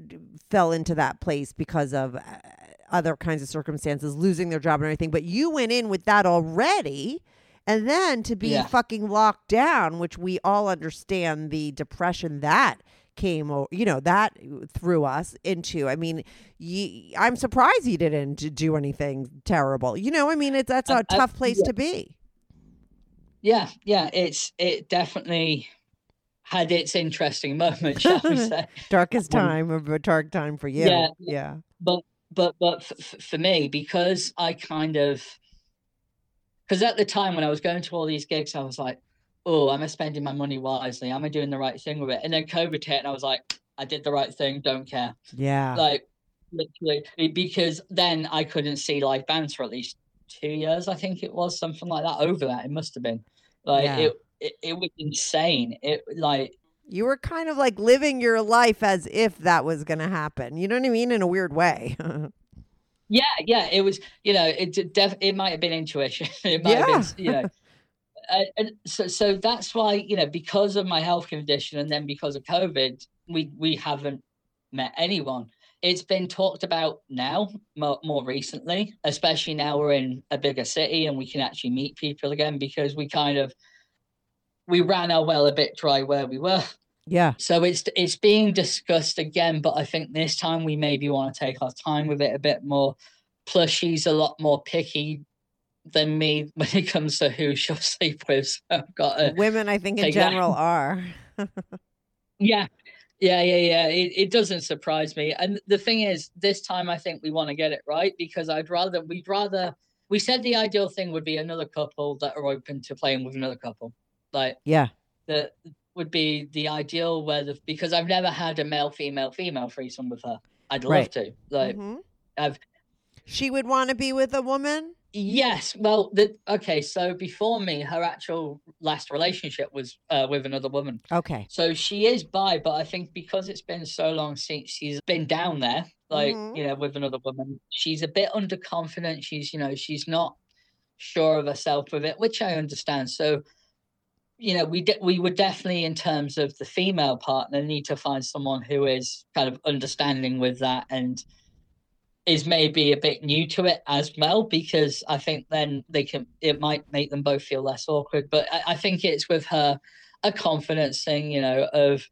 fell into that place because of uh, other kinds of circumstances, losing their job and everything. But you went in with that already. And then to be Yeah. fucking locked down, which we all understand the depression that came, o- you know, that threw us into. I mean, ye, I'm surprised you didn't do anything terrible. You know, I mean, it's that's a I- I- tough place yeah. to be. Yeah, yeah, it's it definitely had its interesting moment, shall we say? Darkest Um, time of a dark time for you. yeah. yeah. But but but f- for me, because I kind of because at the time when I was going to all these gigs, I was like, "Oh, am I spending my money wisely? Am I doing the right thing with it?" And then COVID hit, and I was like, "I did the right thing. Don't care." Yeah. Like literally, because then I couldn't see live bands for at least two years. I think it was something like that. Over that, it must have been. Like Yeah. it, it, it was insane. It like you were kind of like living your life as if that was going to happen. You know what I mean? In a weird way. Yeah, yeah, it was. You know, it def- it might have been intuition. it might have been, you know, and so so that's why you know because of my health condition and then because of COVID, we we haven't met anyone. It's been talked about now more, more recently, especially now we're in a bigger city and we can actually meet people again because we kind of we ran our well a bit dry where we were. yeah. So it's it's being discussed again, but I think this time we maybe want to take our time with it a bit more. Plus, she's a lot more picky than me when it comes to who she'll sleep with. So I've got to, Women, I think, in take that. general are. yeah, yeah, yeah, yeah. It, it doesn't surprise me. And the thing is, this time I think we want to get it right because I'd rather we'd rather we said the ideal thing would be another couple that are open to playing with another couple, like yeah. that would be the ideal where the because I've never had a male female female threesome with her. I'd love Right. to. Like Mhm. I've She would want to be with a woman? Yes, well the okay, so before me, her actual last relationship was uh, with another woman. Okay. So she is bi, but I think because it's been so long since she's been down there, like, Mhm. you know, with another woman, she's a bit underconfident. She's, you know, she's not sure of herself with it, which I understand. So, you know, we de- we would definitely, in terms of the female partner, need to find someone who is kind of understanding with that and is maybe a bit new to it as well, because I think then they can it might make them both feel less awkward. But I, I think it's with her a confidence thing, you know, of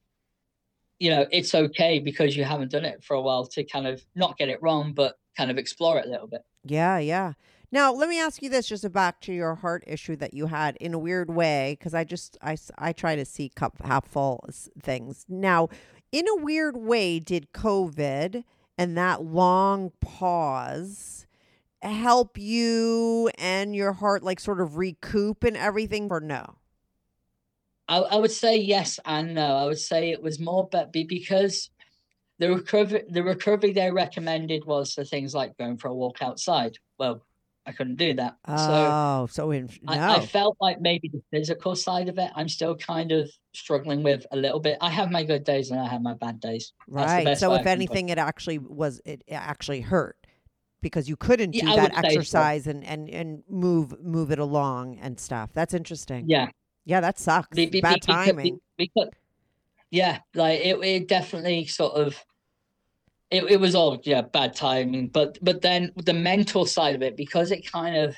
you know, it's okay because you haven't done it for a while to kind of not get it wrong, but kind of explore it a little bit. Yeah, yeah. Now, let me ask you this just back to your heart issue that you had in a weird way, because I just, I I try to see cup half full things. Now, in a weird way, did COVID and that long pause help you and your heart like sort of recoup and everything or no? I, I would say yes and no. I would say it was more, but be because the recovery the recovery they recommended was for things like going for a walk outside. Well, I couldn't do that, so Oh, so in no. I, I felt like maybe the physical side of it, I'm still kind of struggling with a little bit. I have my good days and I have my bad days. Right. So if can put it. anything, it actually was, it, actually hurt because you couldn't do I that say so. exercise and, and, and move, move it along and stuff. That's interesting. yeah, Yeah, that sucks. Be- be- Bad be- timing. Because, yeah, like it, it definitely sort of it, it was all yeah bad timing, but but then the mental side of it because it kind of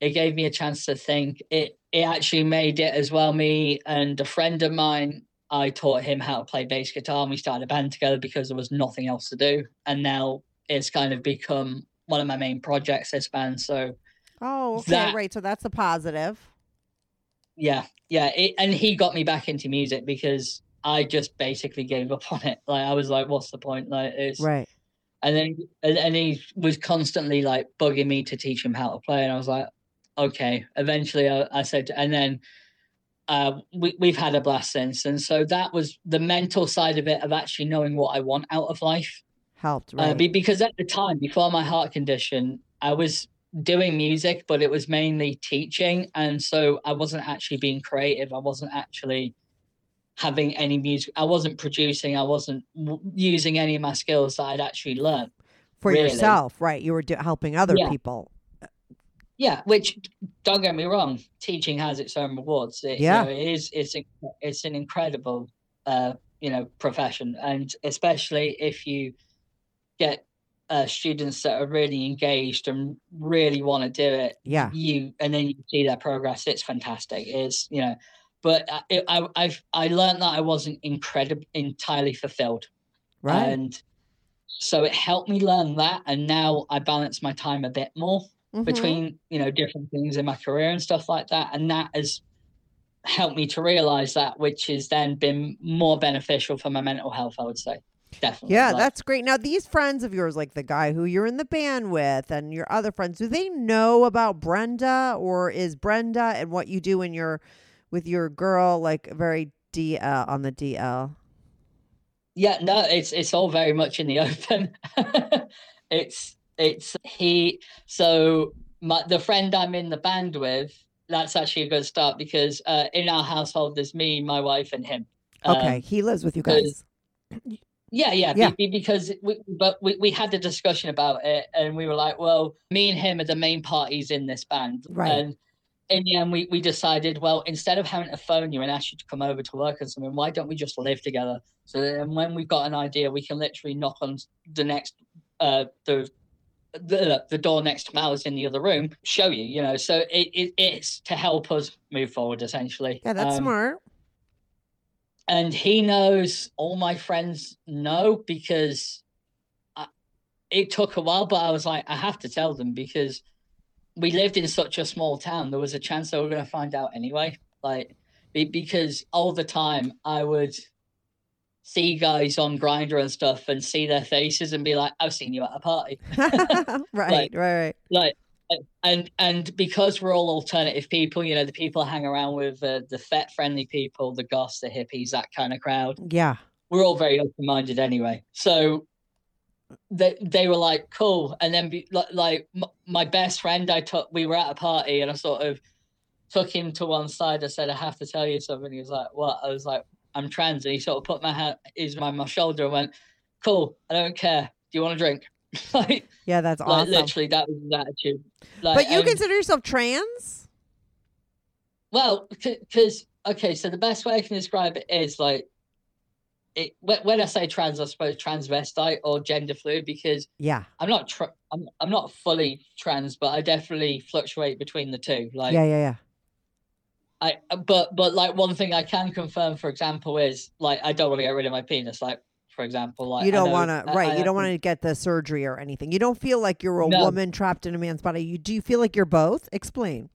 it gave me a chance to think. It it actually made it as well. Me and a friend of mine, I taught him how to play bass guitar, and we started a band together because there was nothing else to do. And now it's kind of become one of my main projects. This band, so oh, okay, that- right. So that's a positive. yeah yeah it, and he got me back into music because I just basically gave up on it. Like I was like, what's the point? Like it's Right. and then and, he was constantly like bugging me to teach him how to play, and I was like, okay. Eventually, I, I said, and then uh, we we've had a blast since, and so that was the mental side of it of actually knowing what I want out of life. Helped, Uh, right? be, because at the time, before my heart condition, I was doing music, but it was mainly teaching, and so I wasn't actually being creative. I wasn't actually having any music. I wasn't producing. I wasn't w- using any of my skills that I'd actually learned. For really. yourself, right? You were do- helping other Yeah. people. Yeah, which don't get me wrong, teaching has its own rewards. It, Yeah. you know, it is. It's it's an incredible, uh, you know, profession, and especially if you get uh, students that are really engaged and really want to do it. Yeah. You and then you see their progress. It's fantastic. It's you know, but I, I, I've, I learned that I wasn't incredible entirely fulfilled, Right. and so it helped me learn that, and now I balance my time a bit more Mhm. between you know different things in my career and stuff like that and that has helped me to realize that which has then been more beneficial for my mental health i would say definitely Yeah, Like, that's great. Now, these friends of yours, like the guy who you're in the band with and your other friends, do they know about Brenda or is Brenda and what you do in your with your girl like very DL on the DL? yeah no it's it's all very much in the open it's it's he so my the friend i'm in the band with that's actually a good start because uh in our household there's me my wife and him Okay, Um, he lives with you guys. Yeah, yeah, be- Yeah. be- because we, but we, we had a discussion about it, and we were like, well, me and him are the main parties in this band, Right. And in the end, we we decided, well, instead of having to phone you and ask you to come over to work or something, why don't we just live together? So then, when we've got an idea, we can literally knock on the next uh the. The, the door next to Mal's in the other room show you you know so it, it it's to help us move forward essentially Yeah, that's Um, smart. and he knows all my friends know because I, it took a while but i was like i have to tell them because we lived in such a small town there was a chance they were going to find out anyway like because all the time i would see guys on Grindr and stuff and see their faces and be like i've seen you at a party right, right, right. like and and because we're all alternative people you know the people I hang around with uh, the fet friendly people the goths the hippies that kind of crowd Yeah. we're all very open minded anyway. So they they were like cool, and then be, like, like my best friend, I took we were at a party, and I sort of took him to one side. I said, "I have to tell you something." He was like, "What?" I was like, "I'm trans," and he sort of put my hand his on my shoulder and went, "Cool, I don't care. Do you want a drink?" like, Yeah, that's like awesome. literally, that was his attitude. Like, but you and- consider yourself trans? Well, because okay, so the best way I can describe it is like, it when, I say trans, I suppose transvestite or gender fluid because Yeah. I'm not tr- I'm I'm not fully trans, but I definitely fluctuate between the two. Like yeah, yeah, yeah. I, but but like one thing I can confirm, for example, is like I don't want to get rid of my penis. Like for example, like you don't want to, right? I you don't want to get the surgery or anything. You don't feel like you're a No. woman trapped in a man's body. You do you feel like you're both? Explain.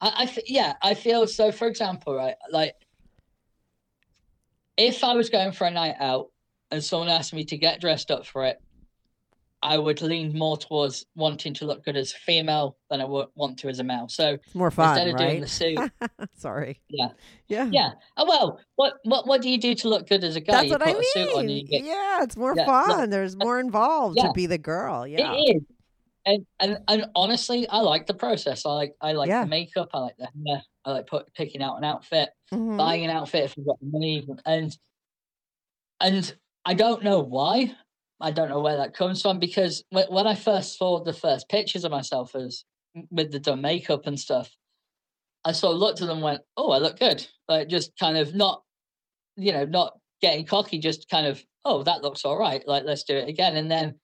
I, I yeah, I feel so. For example, right, like if I was going for a night out and someone asked me to get dressed up for it, I would lean more towards wanting to look good as a female than I would want to as a male. So It's more fun, instead of right? doing the suit, Sorry. yeah, Yeah. yeah. Oh well, what what what do you do to look good as a guy? That's you what put I a suit on mean. you get Yeah, it's more Yeah, fun. look, There's uh, more involved yeah. to be the girl. Yeah. It is. And, and and honestly, I like the process. I like I like Yeah. the makeup. I like the hair. I like put, picking out an outfit. Mhm. buying an outfit if you've got the money and and I don't know why. I don't know where that comes from because when, when I first saw the first pictures of myself as with the done makeup and stuff, I sort of looked at them and went, "Oh, I look good." Like just kind of not, you know, not getting cocky, just kind of, "Oh, that looks all right." Like let's do it again. And then,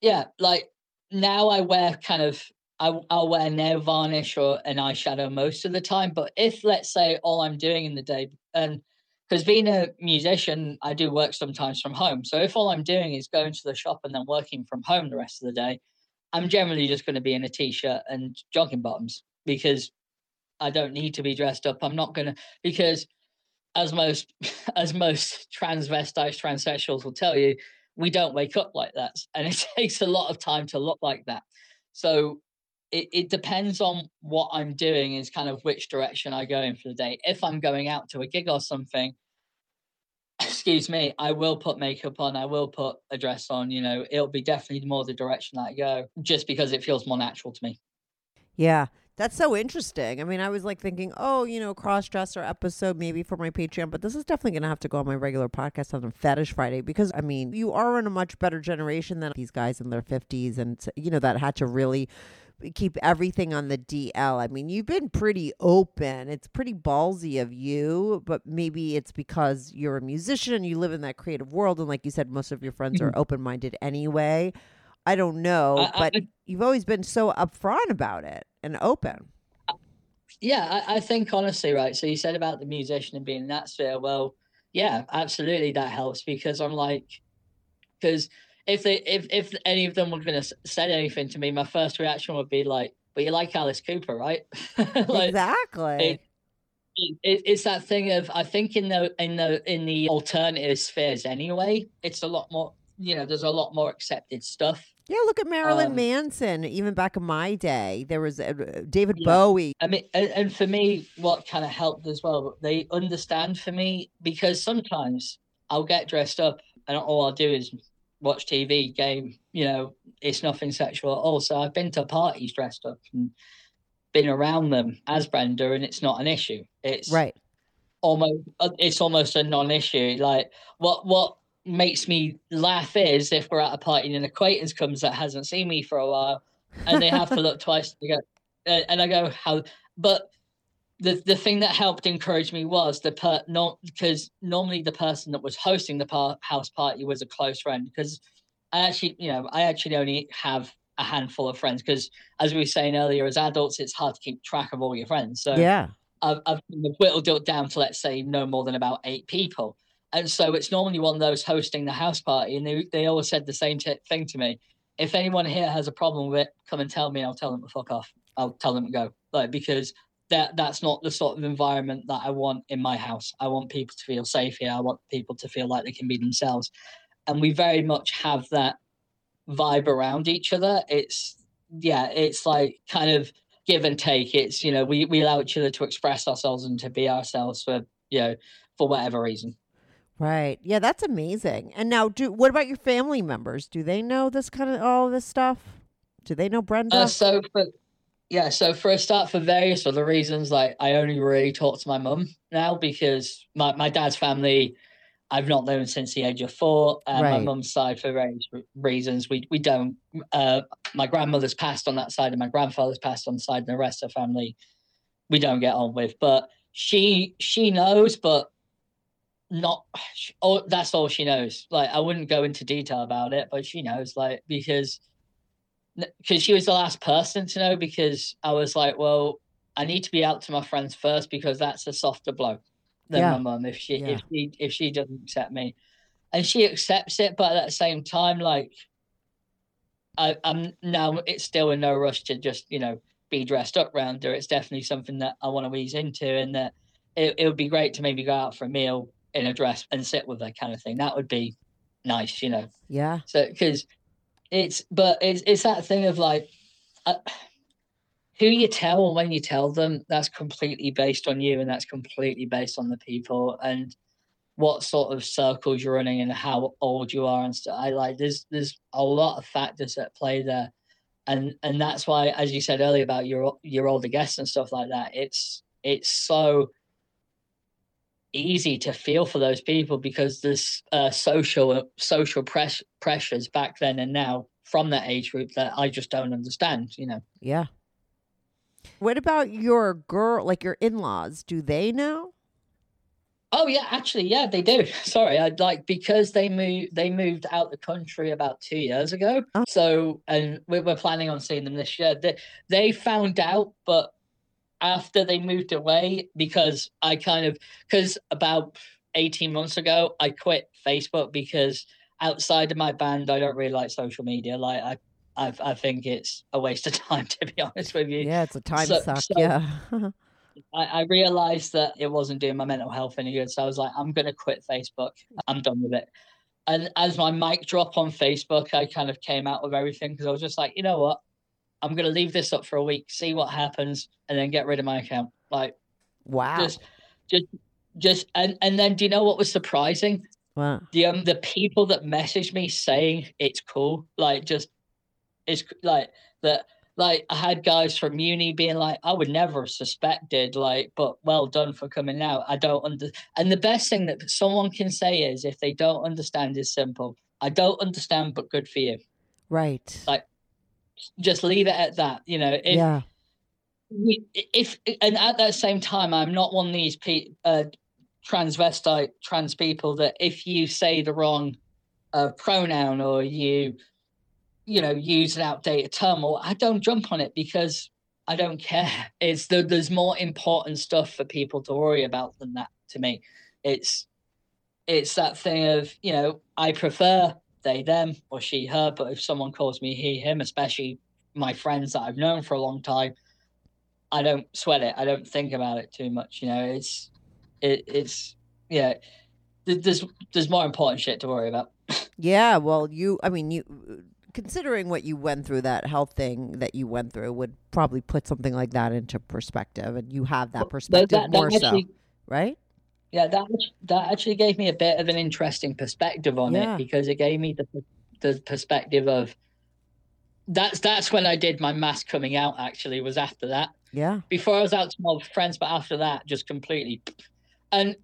yeah, like now I wear kind of I, I'll wear nail varnish or an eyeshadow most of the time. But if, let's say, all I'm doing in the day, and because being a musician, I do work sometimes from home. So if all I'm doing is going to the shop and then working from home the rest of the day, I'm generally just going to be in a t shirt and jogging bottoms because I don't need to be dressed up. I'm not to, because as most as most transvestites, transsexuals will tell you, we don't wake up like that, and it takes a lot of time to look like that. So it, it depends on what I'm doing, is kind of which direction I go in for the day. If I'm going out to a gig or something, excuse me, I will put makeup on, I will put a dress on, you know, it'll be definitely more the direction I go just because it feels more natural to me. Yeah. That's so interesting. I mean, I was like thinking, oh, you know, cross dresser episode maybe for my Patreon, but this is definitely going to have to go on my regular podcast on Fetish Friday because, I mean, you are in a much better generation than these guys in their 50s and, you know, that had to really keep everything on the DL. I mean, you've been pretty open. It's pretty ballsy of you, but maybe it's because you're a musician and you live in that creative world. And like you said, most of your friends mm-hmm. are open minded anyway. I don't know, I, but I, you've always been so upfront about it and open. Yeah, I, I think honestly, right. So you said about the musician and being in that sphere. Well, yeah, absolutely, that helps because I'm like, because if they if if any of them were going to say anything to me, my first reaction would be like, "But you like Alice Cooper, right?" like, exactly. It, it, it's that thing of I think in the in the in the alternative spheres anyway, it's a lot more. You know, there's a lot more accepted stuff. Yeah, look at Marilyn um, Manson. Even back in my day, there was uh, David yeah. Bowie. I mean, and, and for me, what kind of helped as well, they understand for me because sometimes I'll get dressed up and all I'll do is watch TV, game, you know, it's nothing sexual at all. So I've been to parties dressed up and been around them as Brenda, and it's not an issue. It's right. Almost, uh, it's almost a non-issue. Like what what makes me laugh is if we're at a party and an acquaintance comes that hasn't seen me for a while, and they have to look twice to go, and I go how, but the the thing that helped encourage me was the per not because normally the person that was hosting the par- house party was a close friend because I actually you know I actually only have a handful of friends because as we were saying earlier as adults it's hard to keep track of all your friends. So yeah. I've, I've whittled it down to let's say no more than about eight people and so it's normally one of those hosting the house party and they, they always said the same t- thing to me if anyone here has a problem with it come and tell me I'll tell them to fuck off I'll tell them to go like because that that's not the sort of environment that I want in my house. I want people to feel safe here. I want people to feel like they can be themselves. And we very much have that vibe around each other. It's yeah, it's like kind of give and take. It's you know, we, we allow each other to express ourselves and to be ourselves for you know, for whatever reason. Right. Yeah, that's amazing. And now do what about your family members? Do they know this kind of all this stuff? Do they know Brenda? Uh, so for yeah, so for a start, for various other reasons, like I only really talk to my mum now because my, my dad's family I've not known since the age of four. And right. my mum's side, for various reasons, we we don't. Uh, my grandmother's passed on that side, and my grandfather's passed on the side, and the rest of the family we don't get on with. But she she knows, but not. Oh, that's all she knows. Like I wouldn't go into detail about it, but she knows, like because because she was the last person to know because I was like, well, I need to be out to my friends first because that's a softer blow than yeah. my mum if she yeah. if she if she doesn't accept me. And she accepts it, but at the same time, like I, I'm now it's still in no rush to just, you know, be dressed up round her. It's definitely something that I want to ease into and that it, it would be great to maybe go out for a meal in a dress and sit with her kind of thing. That would be nice, you know. Yeah. So because it's but it's it's that thing of like uh, who you tell and when you tell them that's completely based on you and that's completely based on the people and what sort of circles you're running and how old you are and stuff. I like there's there's a lot of factors that play there. And and that's why, as you said earlier about your your older guests and stuff like that, it's it's so easy to feel for those people because there's uh, social social press, pressures back then and now from that age group that I just don't understand. You know. Yeah. What about your girl, like your in-laws? Do they know? Oh yeah, actually, yeah, they do. Sorry, I'd like because they moved they moved out the country about two years ago. Oh. So, and we're, we're planning on seeing them this year. They they found out, but after they moved away because I kind of because about 18 months ago I quit Facebook because outside of my band I don't really like social media like I I, I think it's a waste of time to be honest with you yeah it's a time so, suck so, yeah I, I realized that it wasn't doing my mental health any good. So I was like, I'm gonna quit Facebook. I'm done with it. And as my mic drop on Facebook, I kind of came out of everything because I was just like, you know what? I'm gonna leave this up for a week, see what happens, and then get rid of my account. Like, wow. Just, just, just, and and then do you know what was surprising? Wow. The um the people that messaged me saying it's cool, like just it's like that like I had guys from uni being like, I would never have suspected, like, but well done for coming out. I don't under and the best thing that someone can say is if they don't understand is simple. I don't understand, but good for you. Right. Like just leave it at that. You know, if yeah. if and at that same time I'm not one of these pe- uh, transvestite trans people that if you say the wrong uh, pronoun or you you know use an outdated term or i don't jump on it because i don't care it's the, there's more important stuff for people to worry about than that to me it's it's that thing of you know i prefer they them or she her but if someone calls me he him especially my friends that i've known for a long time i don't sweat it. I don't think about it too much you know it's it, it's yeah there's there's more important shit to worry about. Yeah well you i mean you considering what you went through that health thing that you went through would probably put something like that into perspective and you have that perspective that, that, more actually, so right yeah that that actually gave me a bit of an interesting perspective on yeah. it because it gave me the the perspective of that's that's when I did my mass coming out actually was after that yeah before I was out to my friends but after that just completely and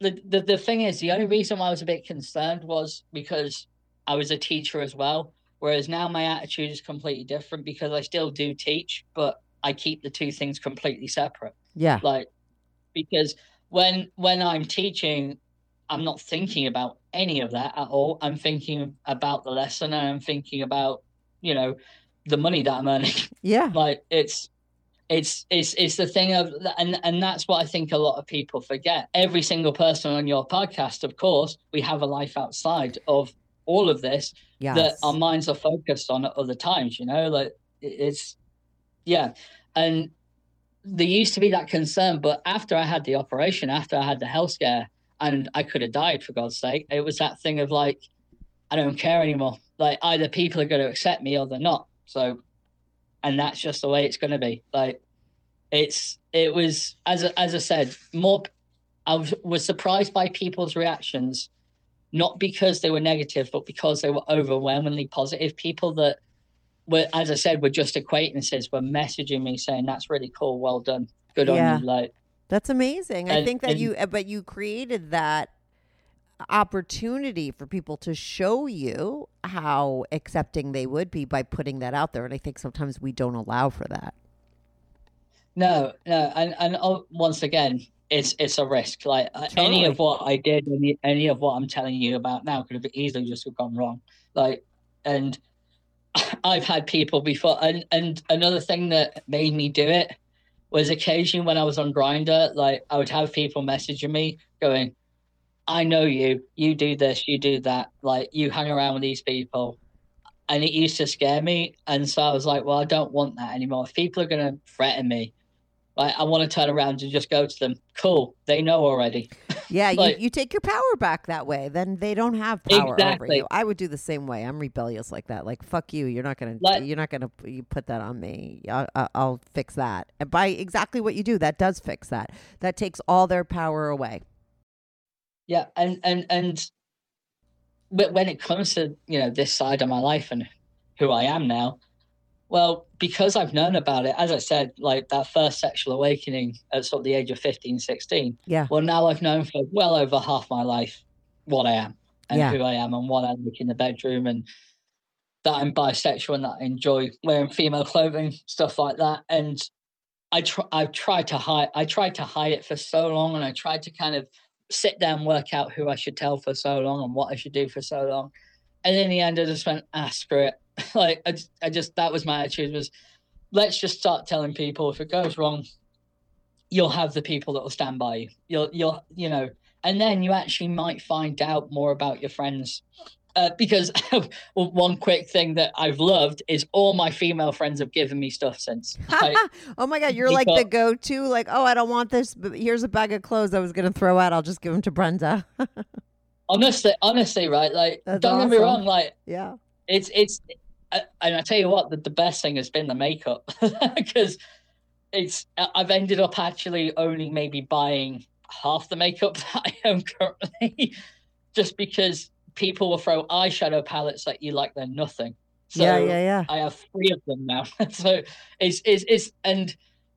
the, the the thing is the only reason why I was a bit concerned was because I was a teacher as well Whereas now my attitude is completely different because I still do teach, but I keep the two things completely separate. Yeah. Like because when when I'm teaching, I'm not thinking about any of that at all. I'm thinking about the lesson and I'm thinking about, you know, the money that I'm earning. Yeah. like it's it's it's it's the thing of and and that's what I think a lot of people forget. Every single person on your podcast, of course, we have a life outside of all of this yes. that our minds are focused on at other times you know like it's yeah and there used to be that concern but after i had the operation after i had the health scare and i could have died for god's sake it was that thing of like i don't care anymore. Like either people are going to accept me or they're not. So and that's just the way it's going to be. Like it's it was as as i said more i was, was surprised by people's reactions not because they were negative, but because they were overwhelmingly positive. People that were, as I said, we're just acquaintances We're messaging me saying, "That's really cool. Well done. Good yeah. on you." Like that's amazing. And, I think that and, you, but you created that opportunity for people to show you how accepting they would be by putting that out there. And I think sometimes we don't allow for that. No, no, and and oh, once again, it's it's a risk. Like totally. Uh, any of what I did, any any of what I'm telling you about now could have easily just gone wrong. Like, and I've had people before, and and another thing that made me do it was occasionally when I was on Grindr, like I would have people messaging me going, "I know you. You do this. You do that. Like you hang around with these people." And it used to scare me, and so I was like, "Well, I don't want that anymore. If people are going to threaten me, like, I want to turn around and just go to them. Cool, they know already. Yeah, like, you, you take your power back that way. Then they don't have power exactly. over you. I would do the same way. I'm rebellious like that. Like, fuck you. You're not gonna. Like, you're not gonna. You put that on me. I'll, I'll fix that. And by exactly what you do, that does fix that. That takes all their power away. Yeah, and and and, but when it comes to you know this side of my life and who I am now, well, because I've known about it, as I said, like that first sexual awakening at sort of the age of 15, 16. Yeah. Well, now I've known for well over half my life what I am and yeah. who I am and what I look in the bedroom and that I'm bisexual and that I enjoy wearing female clothing, stuff like that. And I try, I've tried to hide, I tried to hide it for so long and I tried to kind of sit down, work out who I should tell for so long and what I should do for so long. And in the end, I just went, ah, screw it. like I just, I just that was my attitude was let's just start telling people if it goes wrong you'll have the people that will stand by you you'll you'll you know and then you actually might find out more about your friends uh, because one quick thing that I've loved is all my female friends have given me stuff since. Like, oh my god, you're like the go-to. Like, oh, I don't want this, but here's a bag of clothes I was gonna throw out. I'll just give them to Brenda. honestly, honestly, right? Like, That's don't awesome. get me wrong. Like, yeah, it's it's, uh, and I tell you what, the, the best thing has been the makeup because it's I've ended up actually only maybe buying half the makeup that I am currently, just because people will throw eyeshadow palettes at you like they're nothing. So yeah, yeah, yeah. I have three of them now. so it's, it's, it's, and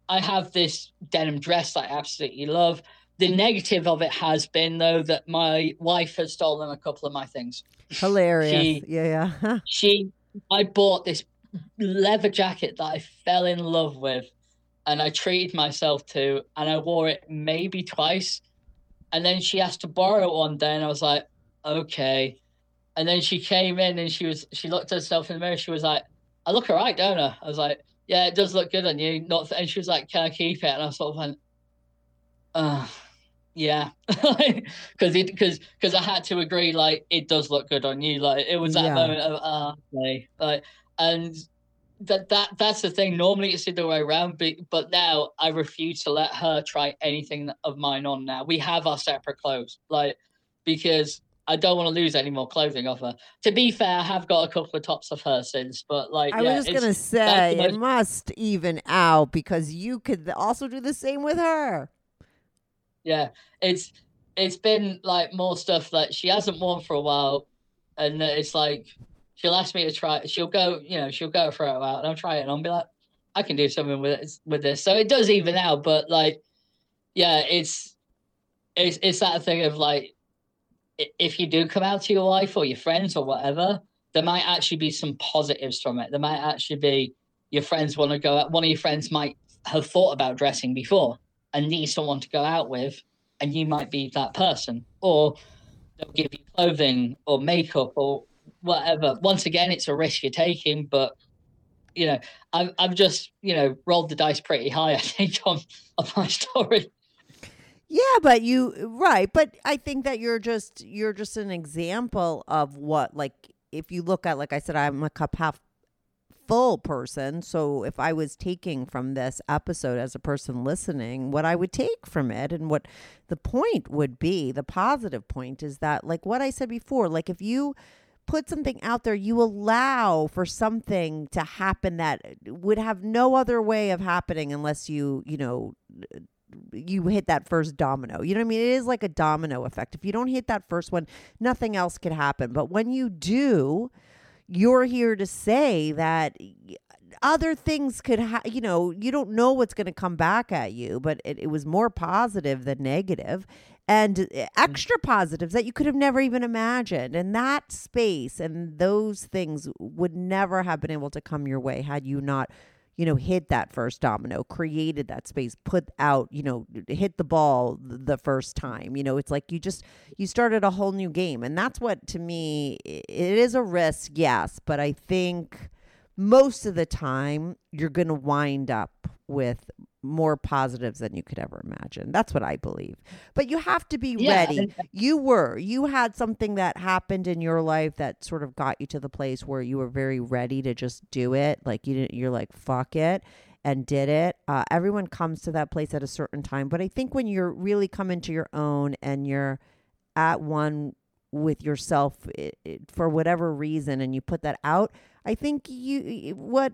I have this denim dress that I absolutely love. The negative of it has been though that my wife has stolen a couple of my things. Hilarious. She, yeah, yeah. she, I bought this leather jacket that I fell in love with and I treated myself to, and I wore it maybe twice. And then she asked to borrow it one day, and I was like, okay. And then she came in and she was she looked at herself in the mirror. She was like, I look alright, don't I? I was like, yeah, it does look good on you. Not and she was like, can I keep it? And I sort of went, uh, yeah, because it because because I had to agree like it does look good on you. Like it was that yeah. moment of ah, uh, okay, like and that that that's the thing. Normally it's the other way around, but but now I refuse to let her try anything of mine on. Now we have our separate clothes, like because I don't want to lose any more clothing off her. To be fair, I have got a couple of tops of her since, but like I yeah, was just gonna say most... it must even out because you could also do the same with her. Yeah, it's it's been like more stuff that she hasn't worn for a while, and it's like she'll ask me to try. She'll go, you know, she'll go throw it out, and I'll try it, and I'll be like, I can do something with it, with this. So it does even out, but like, yeah, it's it's it's that thing of like if you do come out to your wife or your friends or whatever, there might actually be some positives from it. There might actually be your friends want to go out. One of your friends might have thought about dressing before and need someone to go out with, and you might be that person. Or they'll give you clothing or makeup or whatever. Once again, it's a risk you're taking, but you know, I've I've just you know rolled the dice pretty high. I think on on my story. Yeah, but you right, but I think that you're just you're just an example of what like if you look at like I said I'm a cup half full person, so if I was taking from this episode as a person listening, what I would take from it and what the point would be, the positive point is that like what I said before, like if you put something out there, you allow for something to happen that would have no other way of happening unless you, you know, you hit that first domino. You know what I mean? It is like a domino effect. If you don't hit that first one, nothing else can happen. But when you do, you're here to say that other things could ha- you know you don't know what's going to come back at you but it, it was more positive than negative and uh, hmm. extra positives that you could have never even imagined. And that space and those things would never have been able to come your way had you not you know, hit that first domino, created that space, put out, you know, hit the ball the first time. You know, it's like you just you started a whole new game. And that's what to me it is a risk, yes, but I think most of the time you're going to wind up with more positives than you could ever imagine. That's what I believe. But you have to be yeah. ready. You were. You had something that happened in your life that sort of got you to the place where you were very ready to just do it. Like you didn't you're like fuck it and did it. Uh, everyone comes to that place at a certain time, but I think when you're really coming to your own and you're at one with yourself it, it, for whatever reason and you put that out, I think you what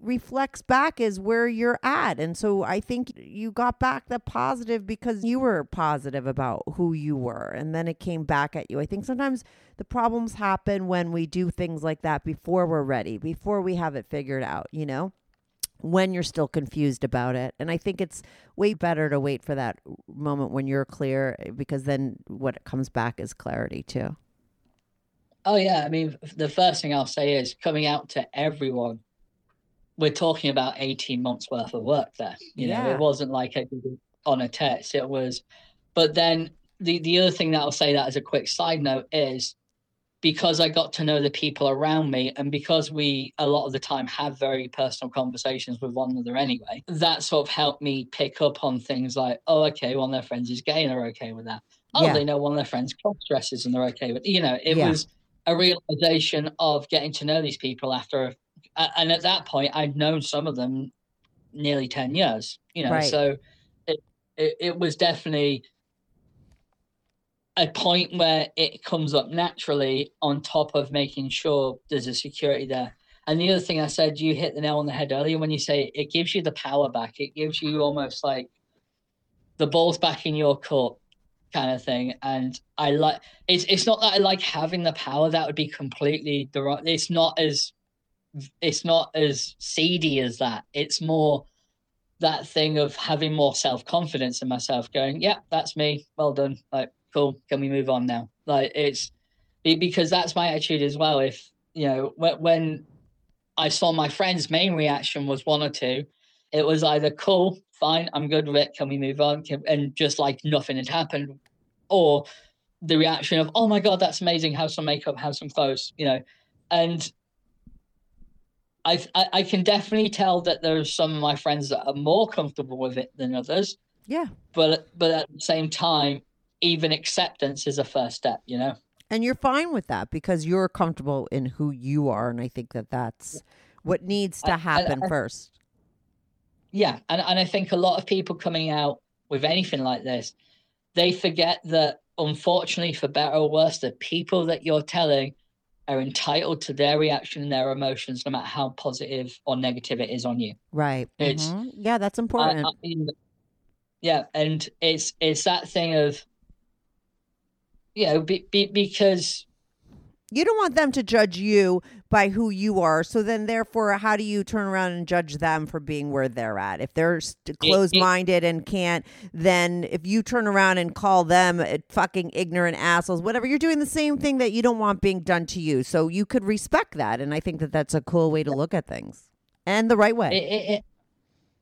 reflects back is where you're at. And so I think you got back the positive because you were positive about who you were. And then it came back at you. I think sometimes the problems happen when we do things like that before we're ready, before we have it figured out, you know? When you're still confused about it. And I think it's way better to wait for that moment when you're clear because then what comes back is clarity too. Oh, yeah. I mean, the first thing I'll say is coming out to everyone we're talking about 18 months worth of work there. You yeah. know, it wasn't like it on a test. It was, but then the, the other thing that I'll say that as a quick side note is because I got to know the people around me and because we a lot of the time have very personal conversations with one another anyway, that sort of helped me pick up on things like, oh, okay, one of their friends is gay and they're okay with that. Oh, yeah. they know one of their friends cross dresses and they're okay with you know, it yeah. was a realization of getting to know these people after, and at that point, I'd known some of them nearly ten years. You know, Right. so it, it it was definitely a point where it comes up naturally on top of making sure there's a security there. And the other thing I said, you hit the nail on the head earlier when you say it gives you the power back. It gives you almost like the ball's back in your court kind of thing. And I like it's it's not that I like having the power. That would be completely the right. It's not as it's not as seedy as that. It's more that thing of having more self confidence in myself. Going, yeah, that's me. Well done. Like, cool. Can we move on now? Like, it's because that's my attitude as well. If you know when I saw my friend's main reaction was one or two, it was either cool, fine, I'm good with it. Can we move on? And just like nothing had happened, or the reaction of, oh my god, that's amazing. Have some makeup, have some clothes, you know, and. I, I I can definitely tell that there are some of my friends that are more comfortable with it than others, Yeah. but but at the same time, even acceptance is a first step, you know. And you're fine with that because you're comfortable in who you are. And I think that that's what needs to I- I- happen I- first. Yeah, and and I think a lot of people coming out with anything like this, they forget that unfortunately, for better or worse, the people that you're telling are entitled to their reaction and their emotions, no matter how positive or negative it is on you. Right. It's- Mhm. Yeah, that's I- important. I mean, yeah, and it's it's that thing of, you know, be, be, because you don't want them to judge you by who you are. So then, therefore, how do you turn around and judge them for being where they're at? If they're st- closed minded and can't, then if you turn around and call them uh, fucking ignorant assholes, whatever, you're doing the same thing that you don't want being done to you. So you could respect that. And I think that that's a cool way to look at things and the right way. It, it, it,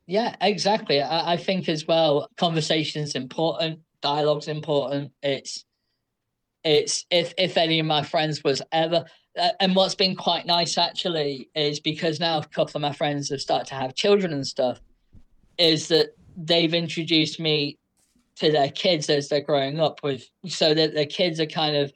yeah, exactly. I, I think as well, conversation's important, dialogue's important. It's it's if if any of my friends was ever and what's been quite nice actually is because now a couple of my friends have started to have children and stuff, is that they've introduced me to their kids as they're growing up with so that their kids are kind of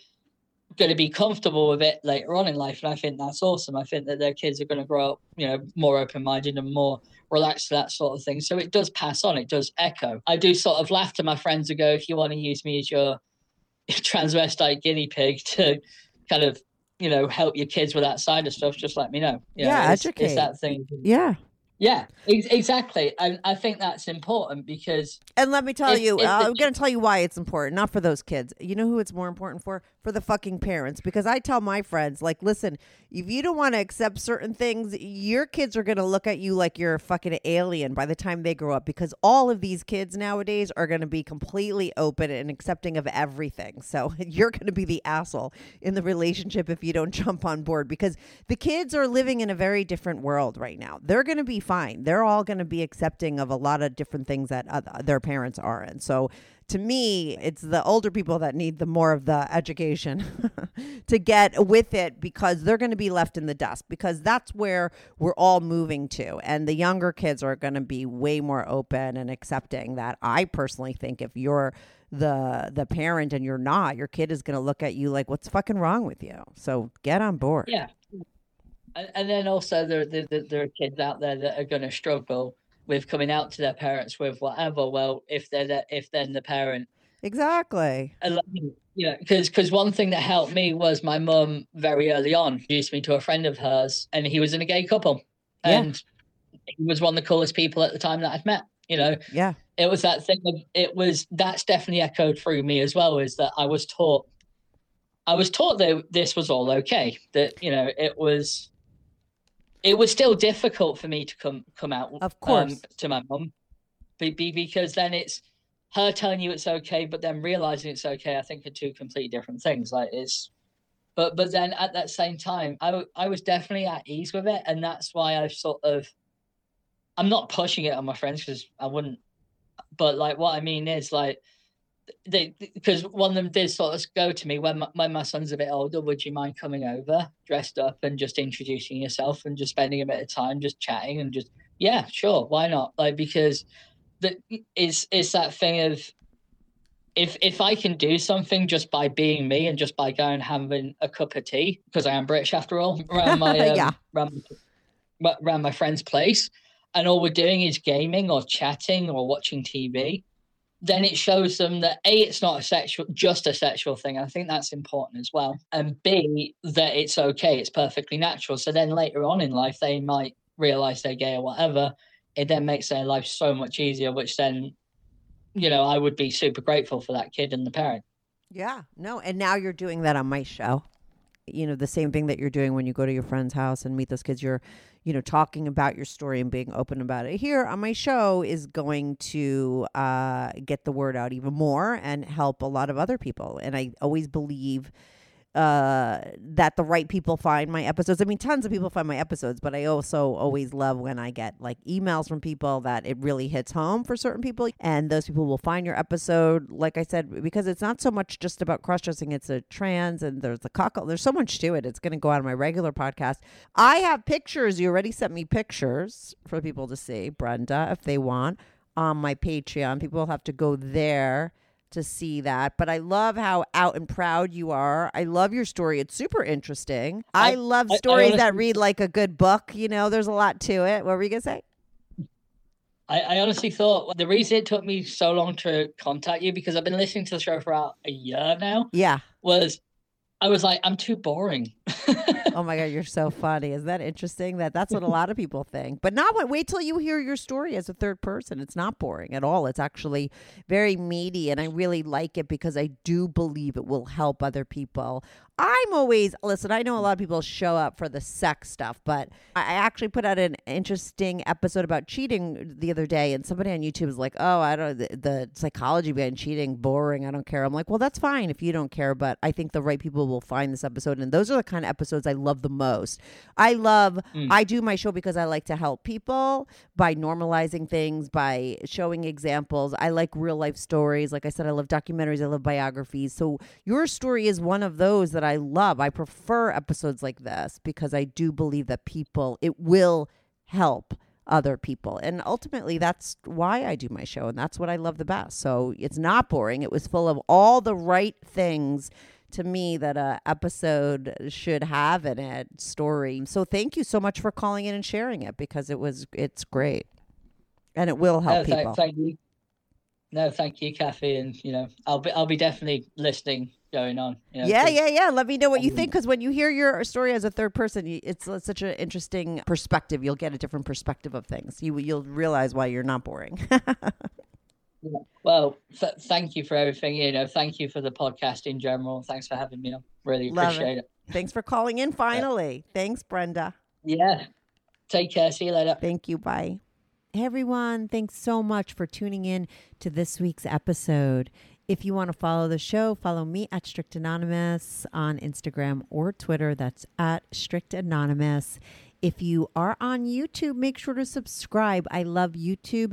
going to be comfortable with it later on in life and i think that's awesome. I think that their kids are going to grow up you know more open-minded and more relaxed to that sort of thing. So it does pass on it does echo. I do sort of laugh to my friends and go if you want to use me as your transvestite guinea pig to kind of you know help your kids with that side of stuff just let me know You know, Yeah, it's, educate. it's that thing yeah. yeah ex- exactly and i think that's important because And let me tell If- you, if uh, I'm going to tell you why it's important. Not for those kids. You know who it's more important for? For the fucking parents. Because I tell my friends, like, listen, if you don't want to accept certain things, your kids are going to look at you like you're a fucking alien by the time they grow up. Because all of these kids nowadays are going to be completely open and accepting of everything. So you're going to be the asshole in the relationship if you don't jump on board. Because the kids are living in a very different world right now. They're going to be fine. They're all going to be accepting of a lot of different things that their parents aren't. So to me, it's the older people that need the more of the education to get with it because they're going to be left in the dust because that's where we're all moving to. And the younger kids are going to be way more open and accepting that. I personally think if you're the the parent and you're not, your kid is going to look at you like what's fucking wrong with you. So get on board. Yeah. And, and then also there, there, there- there are kids out there that are going to struggle with coming out to their parents with whatever. Well, if they're the, if then the parent, Exactly. and like, you know, because because one thing that helped me was my mum very early on introduced me to a friend of hers, and he was in a gay couple, Yeah. and he was one of the coolest people at the time that I'd met. You know, Yeah. it was that thing of it was that's definitely echoed through me as well is that i was taught i was taught that this was all okay that you know it was it was still difficult for me to come come out Of um, course. to my mum be, be, because then it's her telling you it's okay but then realizing it's okay i think are two completely different things like it's but but then at that same time I, w- I was definitely at ease with it and that's why i sort of i'm not pushing it on my friends because i wouldn't but like what I mean is like they because one of them did sort of go to me when my, when my son's a bit older. Would you mind coming over, dressed up, and just introducing yourself and just spending a bit of time just chatting and just yeah, sure, why not? Like because the it's it's that thing of if if I can do something just by being me and just by going having a cup of tea because I am British after all around my um, yeah. around, around my friend's place, and all we're doing is gaming or chatting or watching TV, then it shows them that a it's not a sexual just a sexual thing. I think that's important as well, and b that it's okay, it's perfectly natural. So then later on in life, they might realize they're gay or whatever. It then makes their life so much easier, which then you know, I would be super grateful for that kid and the parent. Yeah, no, and now you're doing that on my show. You know, the same thing that you're doing when you go to your friend's house and meet those kids. You're, you know, talking about your story and being open about it. Here on my show is going to uh, get the word out even more and help a lot of other people. And I always believe uh that the right people find my episodes. I mean tons of people find my episodes, but I also always love when I get like emails from people that it really hits home for certain people and those people will find your episode like I said because it's not so much just about cross dressing, it's a trans and there's a cuckold. There's so much to it. It's going to go on my regular podcast. I have pictures. You already sent me pictures for people to see, Brenda, if they want on my Patreon. People will have to go there to see that. But I love how out and proud you are. I love your story. It's super interesting. I, I love stories I, I that read like a good book. You know, there's a lot to it. What were you gonna say? I, I honestly thought the reason it took me so long to contact you because I've been listening to the show for about a year now. Yeah. Was I was like, I'm too boring. oh my god, you're so funny. Is that interesting? That that's what a lot of people think. But not what wait till you hear your story as a third person. It's not boring at all. It's actually very meaty and I really like it because I do believe it will help other people. I'm always listen. I know a lot of people show up for the sex stuff, but I actually put out an interesting episode about cheating the other day, and somebody on YouTube was like, "Oh, I don't the, the psychology behind cheating boring. I don't care." I'm like, "Well, that's fine if you don't care, but I think the right people will find this episode, and those are the kind of episodes I love the most. I love. Mm. I do my show because I like to help people by normalizing things, by showing examples. I like real life stories. Like I said, I love documentaries. I love biographies. So your story is one of those that I I love. I prefer episodes like this because I do believe that people, it will help other people. And ultimately, that's why I do my show. And that's what I love the best. So it's not boring. It was full of all the right things to me that a episode should have in it story. So thank you so much for calling in and sharing it because it was it's great. And it will help no, people. Thank you. No, thank you, Kathy. And you know, I'll be I'll be definitely listening going on. You know, yeah, yeah, yeah. Let me know what you think because when you hear your story as a third person, it's, it's such an interesting perspective. You'll get a different perspective of things. You you'll realize why you're not boring. Well, th- thank you for everything. You know, thank you for the podcast in general. Thanks for having me. I really Love appreciate it. it. Thanks for calling in. Finally, yeah. thanks, Brenda. Yeah. Take care. See you later. Thank you. Bye. Hey everyone, thanks so much for tuning in to this week's episode. If you want to follow the show, follow me at Strict Anonymous on Instagram or Twitter. That's at Strict Anonymous. If you are on YouTube, make sure to subscribe. I love YouTube